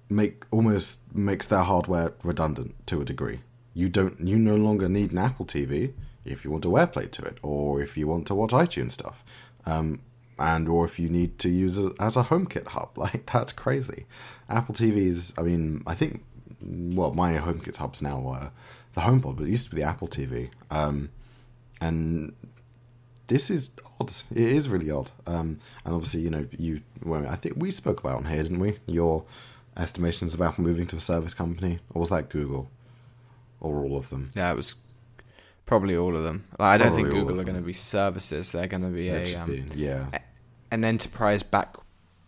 make almost makes their hardware redundant to a degree. You don't. You no longer need an Apple TV if you want to AirPlay to it, or if you want to watch iTunes stuff. Um, and or if you need to use it as a HomeKit hub, like that's crazy. Apple TVs, I mean, I think, well, my HomeKit hubs now are the HomePod, but it used to be the Apple TV, um, and this is odd. It is really odd. Um, and obviously, you know, you, well, I think we spoke about on here, didn't we? Your estimations of Apple moving to a service company, or was that Google, or all of them? Yeah, it was probably all of them. Like, I don't Probably think Google are going to be services. They're going to be They'd a um, be- yeah. an enterprise back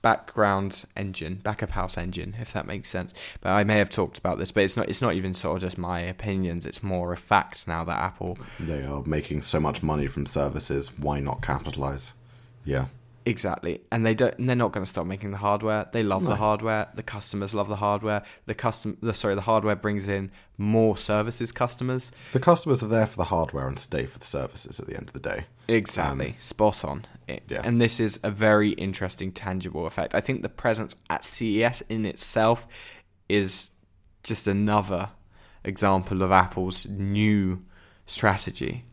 background engine, back of house engine, if that makes sense. But I may have talked about this, but it's not. It's not even sort of just my opinions. It's more a fact now that Apple They are making so much money from services. Why not capitalize? Yeah. Exactly, and they don't. And they're not going to stop making the hardware. They love the hardware. The customers love the hardware. The custom, the sorry, the hardware brings in more services customers. The customers are there for the hardware and stay for the services at the end of the day. Exactly, um, spot on. It- yeah. And this is a very interesting tangible effect. I think the presence at CES in itself is just another example of Apple's new strategy.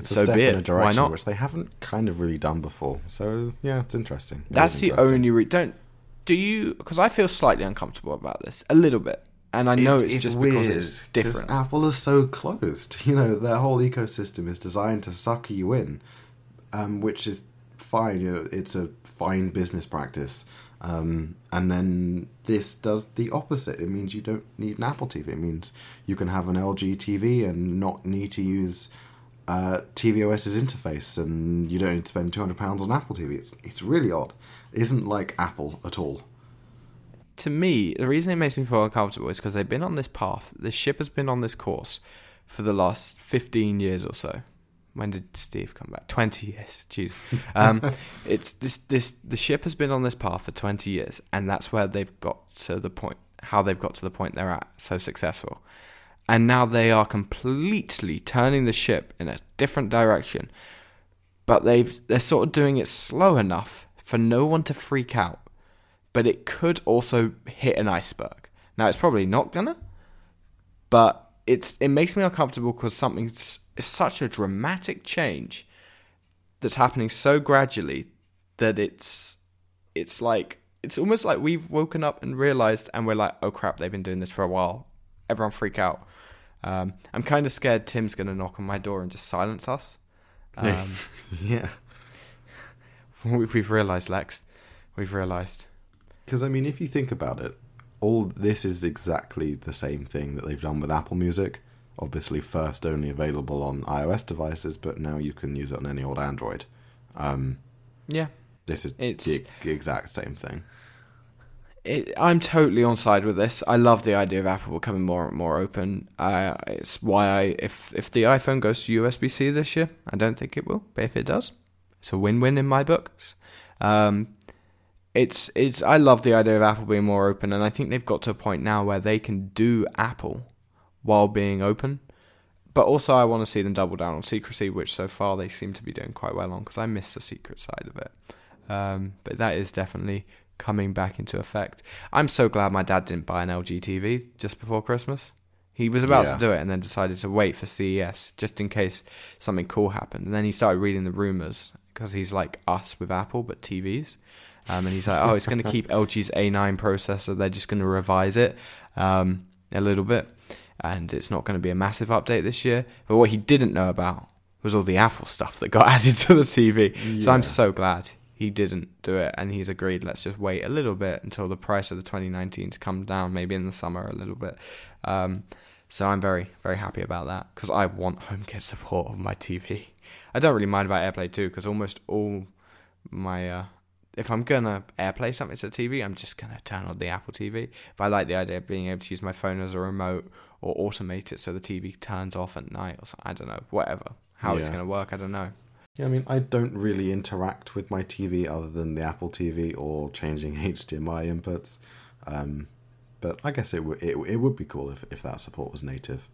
It's a So step be in a direction not? which they haven't kind of really done before. So yeah, it's interesting. It That's is the only re- don't do you because I feel slightly uncomfortable about this a little bit, and I know It- it's, just because it's different. Apple is so closed. You know, their whole ecosystem is designed to suck you in, um, which is fine. You know, it's a fine business practice. Um, and then this does the opposite. It means you don't need an Apple TV. It means you can have an LG TV and not need to use uh, tvOS's interface, and you don't need to spend two hundred pounds on Apple TV. It's it's really odd. It isn't like Apple at all. to me, the reason it makes me feel uncomfortable is because they've been on this path. The ship has been on this course for the last fifteen years or so. When did Steve come back? Twenty years. Jeez. Um, it's this this the ship has been on this path for twenty years, and that's where they've got to the point. How they've got to the point they're at, so successful, and now they are completely turning the ship in a different direction. But they've they're sort of doing it slow enough for no one to freak out but it could also hit an iceberg. Now it's probably not gonna, but it's it makes me uncomfortable because something is such a dramatic change that's happening so gradually that it's it's like it's almost like we've woken up and realized and we're like oh crap they've been doing this for a while everyone freak out um, i'm kind of scared tim's going to knock on my door and just silence us um, yeah. we've we've realized lex we've realized Because I mean, if you think about it, all this is exactly the same thing that they've done with Apple Music. Obviously, first only available on iOS devices, but now you can use it on any old Android. Um, yeah this is It's- the exact same thing. It, I'm totally on side with this. I love the idea of Apple becoming more and more open. I, it's why I, if if the iPhone goes to USB C this year, I don't think it will, but if it does, it's a win-win in my books. Um, it's it's I love the idea of Apple being more open, and I think they've got to a point now where they can do Apple while being open. But also, I want to see them double down on secrecy, which so far they seem to be doing quite well on, because I miss the secret side of it. Um, but that is definitely coming back into effect. I'm so glad my dad didn't buy an LG TV just before Christmas. He was about Yeah. to do it and then decided to wait for CES just in case something cool happened. And then he started reading the rumors because he's like us with Apple but TVs. Um, and he's like, oh, it's going to keep LG's A9 processor. They're just going to revise it um, a little bit. And it's not going to be a massive update this year. But what he didn't know about was all the Apple stuff that got added to the TV. So I'm so glad he didn't do it and he's agreed let's just wait a little bit until the price of the 2019s come down maybe in the summer a little bit um, so i'm very very happy about that because i want homekit support on my tv i don't really mind about airplay 2 because almost all my uh, if I'm gonna AirPlay something to the TV, I'm just gonna turn on the Apple TV. But I like the idea of being able to use my phone as a remote or automate it so the TV turns off at night or something. I don't know, whatever. How it's gonna work, I don't know. Yeah, I mean, I don't really interact with my TV other than the Apple TV or changing HDMI inputs. Um, but I guess it would it, it would be cool if, if that support was native.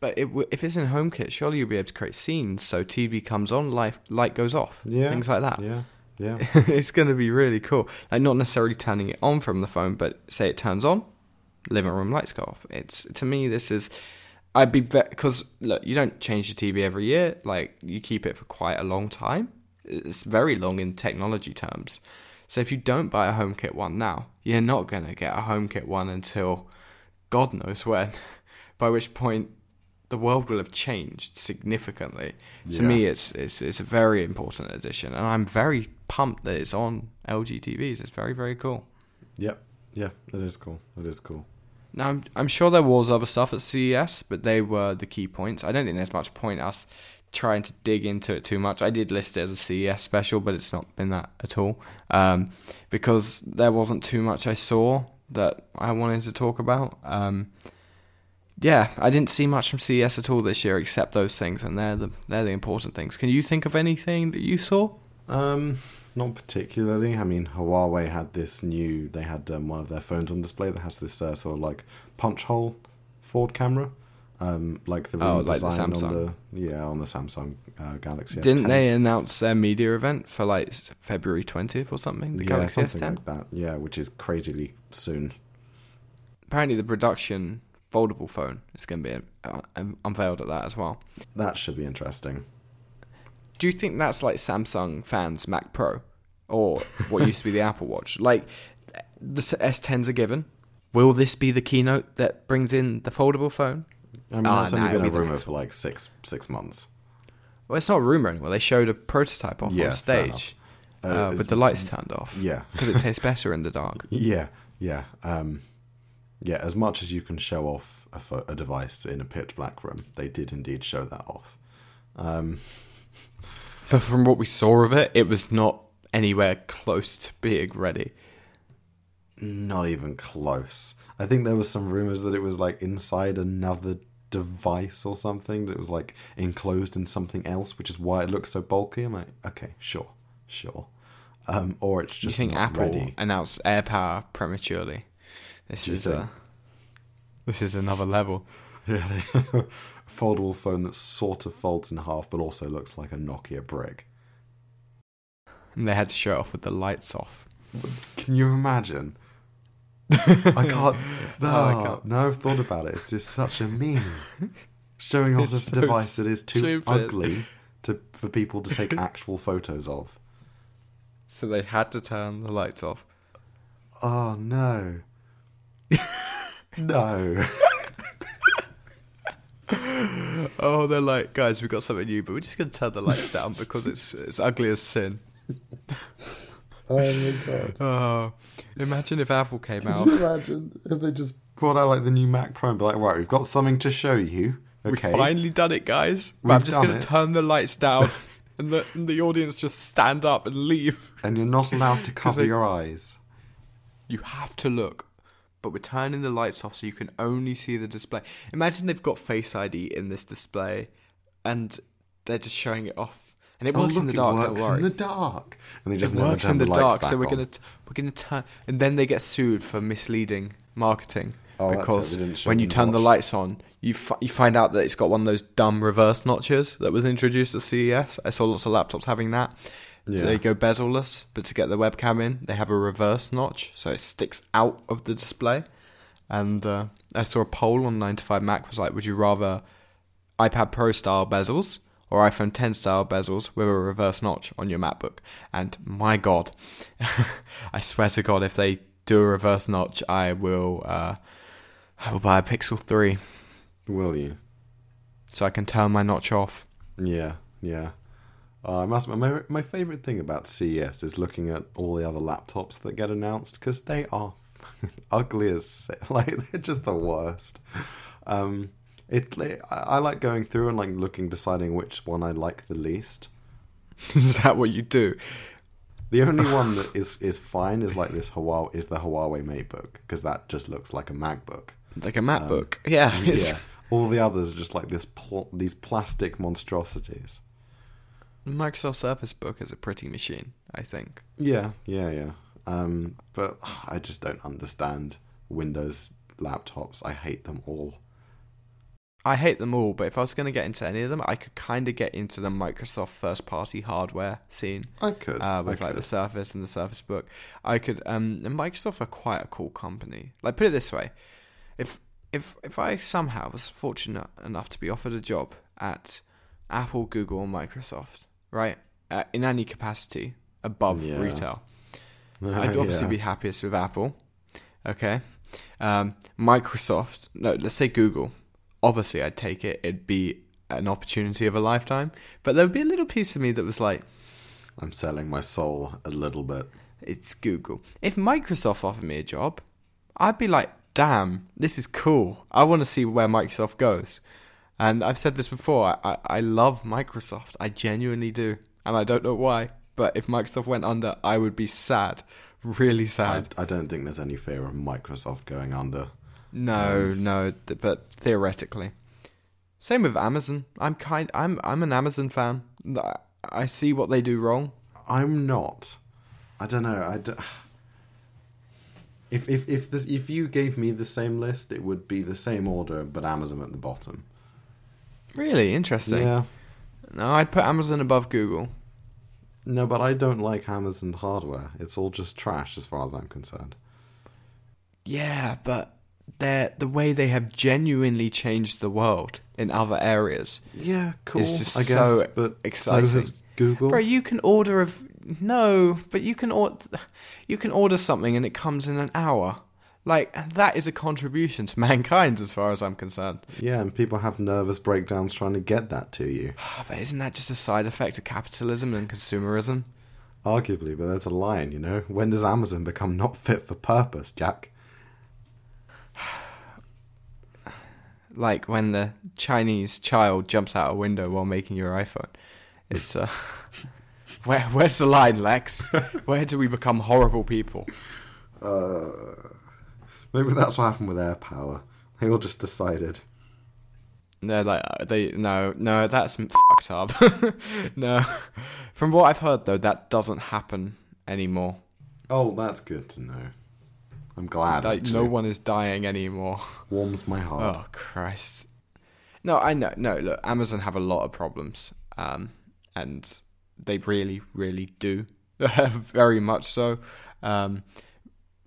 But it, w- if it's in HomeKit, surely you'll be able to create scenes so TV comes on, light light goes off, Yeah, things like that. Yeah, yeah, it's going to be really cool. Like not necessarily turning it on from the phone, but say it turns on, living room lights go off. It's to me this is I'd be because look, you don't change your TV every year. Like you keep it for quite a long time. It's very long in technology terms. So if you don't buy a HomeKit one now, you're not going to get a HomeKit one until God knows when. By which point the world will have changed significantly. To me, it's, it's it's a very important addition, and I'm very pumped that it's on LG TVs. It's very very cool. yep, yeah. It is cool. It is cool. Now I'm I'm sure there was other stuff at CES, but they were the key points. I don't think there's much point us trying to dig into it too much. I did list it as a CES special, but it's not been that at all um, because there wasn't too much I saw that I wanted to talk about. Um, yeah, I didn't see much from CES at all this year except those things, and they're the they're the important things. Can you think of anything that you saw? Um, not particularly. I mean, Huawei had this new. They had um, one of their phones on display that has this uh, sort of like punch hole forward camera, um, like the Oh, like the design Samsung. on the yeah on the Samsung uh, Galaxy. Didn't S10. they announce their media event for like February twentieth or something? The yeah, Galaxy something S10. like that. Yeah, which is crazily soon. apparently the production foldable phone is going to be uh, unveiled at that as well. That should be interesting. Do you think that's like Samsung fans Mac Pro or what used to be the Apple Watch? Like the S10's are given. Will this be the keynote that brings in the foldable phone? I mean, Ah, that's nah, only it'll been a rumor for like six six months. Well, it's not a rumor anymore. They showed a prototype off Yeah, on stage Uh, uh, with the lights turned off. Yeah, because it tastes better in the dark. yeah, yeah, um, yeah. As much as you can show off a, pho- a device in a pitch black room, they did indeed show that off. Um, But from what we saw of it, it was not anywhere close to being ready. not even close. I think there was some rumors that it was like inside another device or something. That it was like enclosed in something else, which is why it looks so bulky. I'm like, okay, sure, sure. Um, or it's Do you think Apple ready. announced AirPower prematurely? This Do is think? uh, this is another level. Yeah, a foldable phone that sort of folds in half, but also looks like a Nokia brick. And they had to show it off with the lights off. Can you imagine? I can't. No, Oh, I can't. no, I've thought about it. It's just such a meme. Showing off It's a so device that is too stupid. ugly to for people to take actual photos of. So they had to turn the lights off. Oh no. no. Oh, they're like, guys, we've got something new, but we're just going to turn the lights down because it's it's ugly as sin. Oh my god. Oh, imagine if Apple came Could out. you imagine if they just brought out like the new Mac Pro and be like, right, we've got something to show you. Okay. We've finally done it, guys. We've I'm just going to turn the lights down, and the and the audience just stand up and leave. And you're not allowed to cover they- your eyes. You have to look. But we're turning the lights off so you can only see the display. Imagine they've got Face ID in this display and they're just showing it off. And it Oh, works in the dark, it works in the dark. And they just it never works in the, lights dark, so we're on. gonna t- we're gonna turn, and then they get sued for misleading marketing Oh, because they didn't show when you turn the lights on, you you find out that it's got one of those dumb reverse notches that was introduced at CES. I saw lots of laptops having that. Yeah. They go bezel-less, but to get the webcam in, they have a reverse notch, so it sticks out of the display. And uh, I saw a poll on 9to5Mac was like, would you rather iPad Pro style bezels or iPhone 10 style bezels with a reverse notch on your MacBook? And my God, I swear to God, if they do a reverse notch, I will, uh, I will buy a Pixel 3 Will you? so I can turn my notch off. Yeah, yeah. Uh, I must my, my favorite thing about CES is looking at all the other laptops that get announced because they are ugly as like they're just the worst. Um, it I I like going through and like looking, deciding which one I like the least. Is that what you do? The only one that is is fine is like this Huawei is the Huawei MateBook because that just looks like a MacBook. Like a MacBook. yeah. It's, Yeah. All the others are just like this pl- these plastic monstrosities. Microsoft Surface Book is a pretty machine, I think. Yeah, yeah, yeah. Um, but I just don't understand Windows laptops. I hate them all. I hate them all, but if I was going to get into any of them, I could kind of get into the Microsoft first party hardware scene. I could. uh, with I like the. Surface and the Surface Book. I could. Um, and Microsoft are quite a cool company. Like, put it this way: if if if I somehow was fortunate enough to be offered a job at Apple, Google, or Microsoft, right, uh, in any capacity above Yeah. retail, I'd obviously Yeah. be happiest with Apple. Okay, um, Microsoft. No, let's say Google. Obviously, I'd take it. It'd be an opportunity of a lifetime. But there would be a little piece of me that was like. I'm selling my soul a little bit. It's Google. If Microsoft offered me a job, I'd be like, damn, this is cool. I want to see where Microsoft goes. And I've said this before, I, I, I love Microsoft. I genuinely do. And I don't know why. But if Microsoft went under, I would be sad. Really I, sad. I don't think there's any fear of Microsoft going under. No, um, no, th- but theoretically. Same with Amazon. I'm kind I'm I'm an Amazon fan. I- I see what they do wrong. I'm not. I don't know. I d- if if if this if you gave me the same list, it would be the same order, but Amazon at the bottom. Really interesting. Yeah. No, I'd put Amazon above Google. No, but I don't like Amazon hardware. It's all just trash as far as I'm concerned. Yeah, but they're, the way they have genuinely changed the world in other areas. Yeah, cool. It's just I guess, so but exciting. So Google. Bro, you can order a no, but you can order you can order something and it comes in an hour. Like that is a contribution to mankind as far as I'm concerned. Yeah, and people have nervous breakdowns trying to get that to you. But isn't that just a side effect of capitalism and consumerism? Arguably, but that's a line, you know? When does Amazon become not fit for purpose, Jack? Like when the Chinese child jumps out a window while making your iPhone. It's uh where where's the line, Lex? Where do we become horrible people? Uh, maybe that's what happened with AirPower. They all just decided. No, like uh, they no no that's fucked up. no, from what I've heard though, that doesn't happen anymore. Oh, that's good to know. I'm glad. Like actually. no one is dying anymore. warms my heart. Oh Christ! No, I know. No, look, Amazon have a lot of problems, um, and they really, really do, very much so. Um,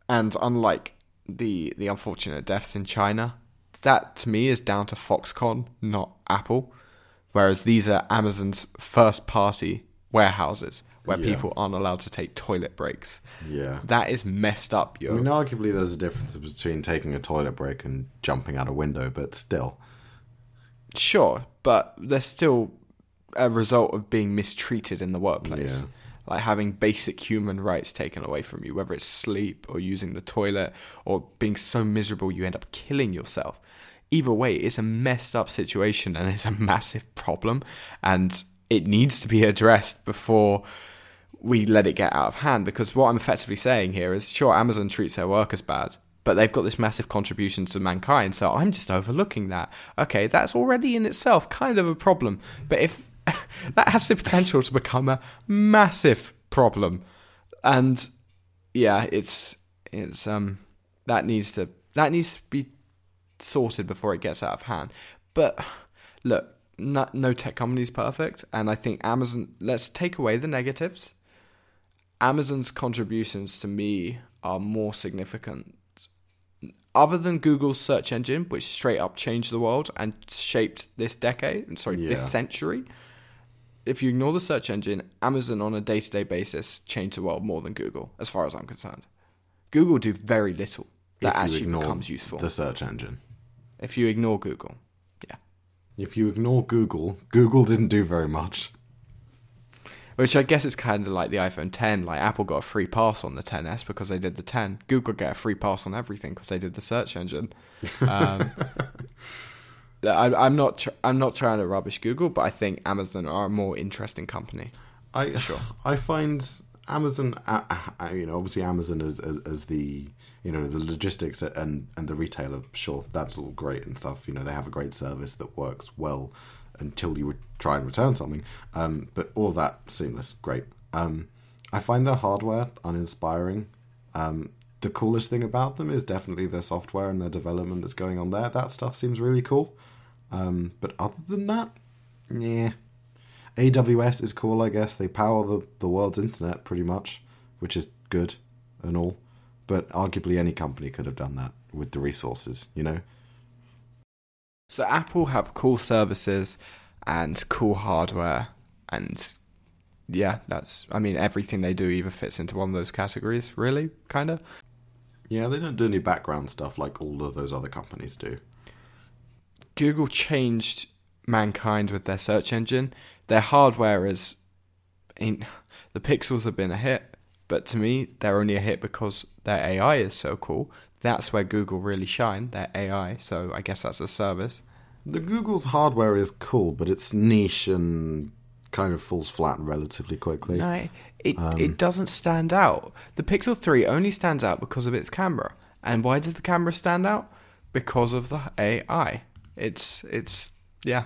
and unlike the the unfortunate deaths in China, that to me is down to Foxconn, not Apple. Whereas these are Amazon's first party warehouses where Yeah. people aren't allowed to take toilet breaks. Yeah. That is messed up, I mean, arguably, there's a difference between taking a toilet break and jumping out a window, but still. Sure, but they're still a result of being mistreated in the workplace. Yeah. Like having basic human rights taken away from you, whether it's sleep or using the toilet or being so miserable you end up killing yourself. Either way, it's a messed up situation and it's a massive problem and it needs to be addressed before we let it get out of hand because what I'm effectively saying here is sure Amazon treats their workers bad, but they've got this massive contribution to mankind, so I'm just overlooking that. Okay, that's already in itself kind of a problem. But if that has the potential to become a massive problem. And yeah, it's it's um that needs to that needs to be sorted before it gets out of hand. But look, no, no tech company is perfect, and I think Amazon. Let's take away the negatives. Amazon's contributions to me are more significant. Other than Google's search engine, which straight up changed the world and shaped this decade, sorry, this century. If you ignore the search engine, Amazon on a day to day basis changed the world more than Google, as far as I'm concerned. Google do very little that actually becomes useful. the search engine. If you ignore Google, yeah. If you ignore Google, Google didn't do very much. Which I guess is kind of like the iPhone 10. Like Apple got a free pass on the 10s because they did the 10. Google get a free pass on everything because they did the search engine. Um, I, I'm not. Tr- I'm not trying to rubbish Google, but I think Amazon are a more interesting company. I Sure. I find Amazon, uh, uh, you know, obviously Amazon as, as as the you know the logistics and and the retailer. Sure, that's all great and stuff. You know, they have a great service that works well until you would try and return something. Um, but all of that seamless, great. Um, I find their hardware uninspiring. Um, the coolest thing about them is definitely their software and their development that's going on there. That stuff seems really cool. Um, but other than that, yeah. AWS is cool, I guess. They power the, the world's internet pretty much, which is good and all. But arguably any company could have done that with the resources, you know? So Apple have cool services and cool hardware and yeah, that's I mean everything they do either fits into one of those categories, really, kind of. Yeah, they don't do any background stuff like all of those other companies do. Google changed mankind with their search engine. Their hardware is in the pixels have been a hit, but to me they're only a hit because their AI is so cool. That's where Google really shine, their AI. So I guess that's a service. The Google's hardware is cool, but it's niche and kind of falls flat relatively quickly. No, it um, it doesn't stand out. The Pixel 3 only stands out because of its camera. And why does the camera stand out? Because of the AI. It's it's yeah.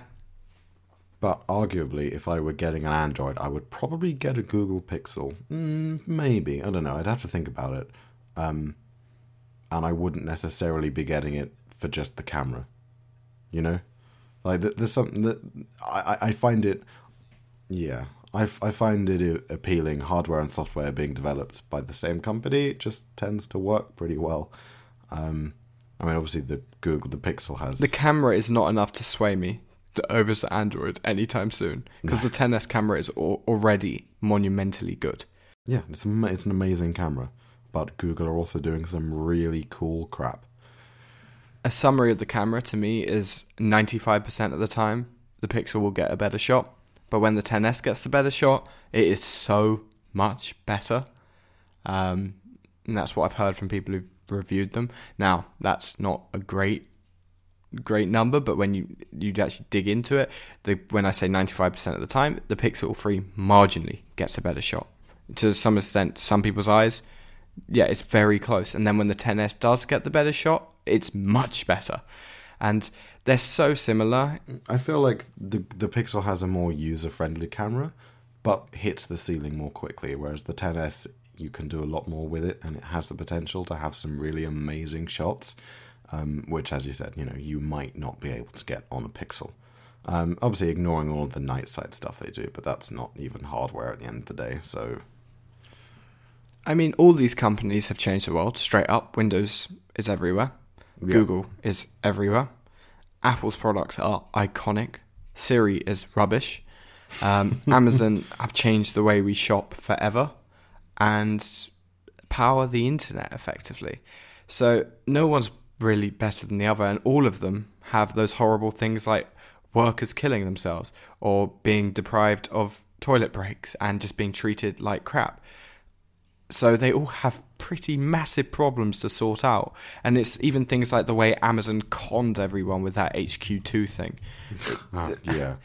But arguably, if I were getting an Android, I would probably get a Google Pixel. Mm, maybe I don't know. I'd have to think about it. Um, and I wouldn't necessarily be getting it for just the camera. You know, like there's something that I I find it yeah, I, I find it appealing. Hardware and software being developed by the same company just tends to work pretty well. Um, I mean, obviously the Google the Pixel has the camera is not enough to sway me over to Android anytime soon because the 10s camera is already monumentally good. Yeah, it's it's an amazing camera, but Google are also doing some really cool crap. A summary of the camera to me is 95% of the time the Pixel will get a better shot but when the 10s gets the better shot, it is so much better. Um, and that's what I've heard from people who've reviewed them. Now, that's not a great great number, but when you you actually dig into it, the when I say 95% of the time, the Pixel 3 marginally gets a better shot. To some extent, some people's eyes, yeah, it's very close. And then when the 10s does get the better shot, it's much better. And they're so similar. I feel like the the Pixel has a more user friendly camera, but hits the ceiling more quickly. Whereas the 10s, you can do a lot more with it, and it has the potential to have some really amazing shots. Um, which, as you said, you know, you might not be able to get on a Pixel. Um, obviously, ignoring all of the Night Sight stuff they do, but that's not even hardware at the end of the day. So, I mean, all these companies have changed the world straight up. Windows is everywhere. Yeah. Google is everywhere. Apple's products are iconic. Siri is rubbish. Um, Amazon have changed the way we shop forever and power the internet effectively. So no one's really better than the other, and all of them have those horrible things like workers killing themselves or being deprived of toilet breaks and just being treated like crap. So they all have pretty massive problems to sort out. And it's even things like the way Amazon conned everyone with that HQ2 thing. uh, yeah.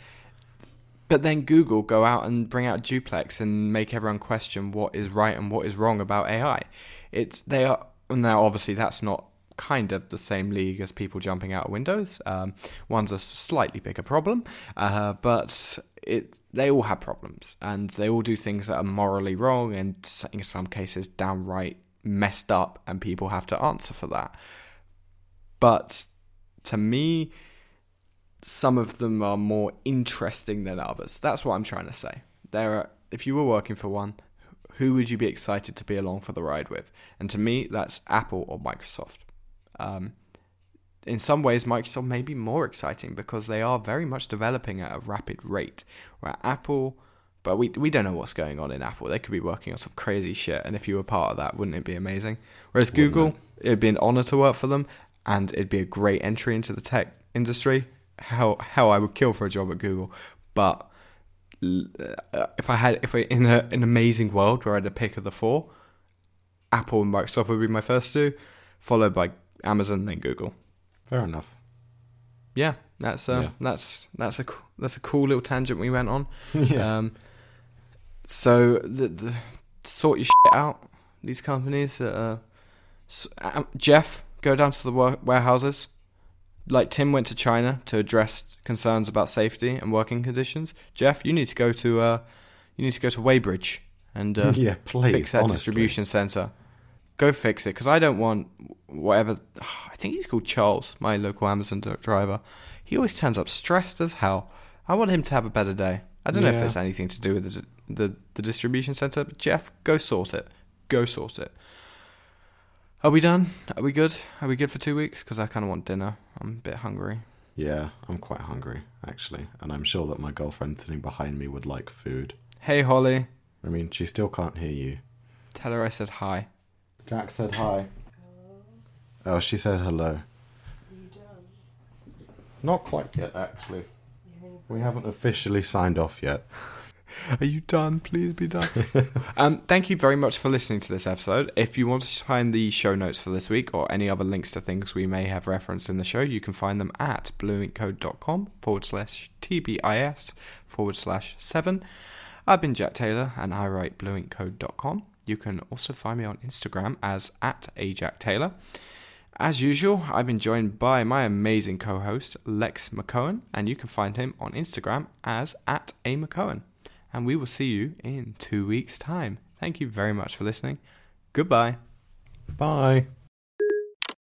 But then Google go out and bring out Duplex and make everyone question what is right and what is wrong about AI. It's they are now obviously that's not kind of the same league as people jumping out of windows. Um, one's a slightly bigger problem, uh, but it they all have problems and they all do things that are morally wrong and in some cases downright messed up and people have to answer for that. But to me some of them are more interesting than others. That's what i'm trying to say. There are if you were working for one who would you be excited to be along for the ride with? And to me that's apple or microsoft. Um, in some ways, Microsoft may be more exciting because they are very much developing at a rapid rate. Where Apple, but we we don't know what's going on in Apple. They could be working on some crazy shit, and if you were part of that, wouldn't it be amazing? Whereas wouldn't Google, it? it'd be an honor to work for them, and it'd be a great entry into the tech industry. How, hell, I would kill for a job at Google, but uh, if I had, if I in a, an amazing world where I had a pick of the four, Apple and Microsoft would be my first two, followed by Amazon, then Google. Fair enough. Yeah, that's uh, yeah. that's that's a that's a cool little tangent we went on. yeah. Um, so the, the sort your shit out. These companies, uh, um, Jeff, go down to the warehouses. Like Tim went to China to address concerns about safety and working conditions. Jeff, you need to go to uh, you need to go to Weybridge and uh, yeah, please. fix that honestly. distribution center. Go fix it because I don't want whatever. I think he's called Charles, my local Amazon driver. He always turns up stressed as hell. I want him to have a better day. I don't know if Yeah. it's anything to do with the the, the distribution center, but Jeff, go sort it. Go sort it. Are we done? Are we good? Are we good for two weeks? Because I kind of want dinner. I'm a bit hungry. Yeah, I'm quite hungry actually, and I'm sure that my girlfriend sitting behind me would like food. Hey Holly, I mean, she still can't hear you. tell her I said hi. Jack said hi. Oh, she said hello. Not quite yet, actually. We haven't officially signed off yet. Are you done? Please be done. um, thank you very much for listening to this episode. If you want to find the show notes for this week or any other links to things we may have referenced in the show, you can find them at blueinkcode.com forward slash TBIS forward slash 7. I've been Jack Taylor and I write blueinkcode.com. You can also find me on Instagram as at ajacktaylor. As usual, I've been joined by my amazing co-host Lex McCohen, and you can find him on Instagram as at a McCohen. And we will see you in two weeks' time. Thank you very much for listening. Goodbye. Bye.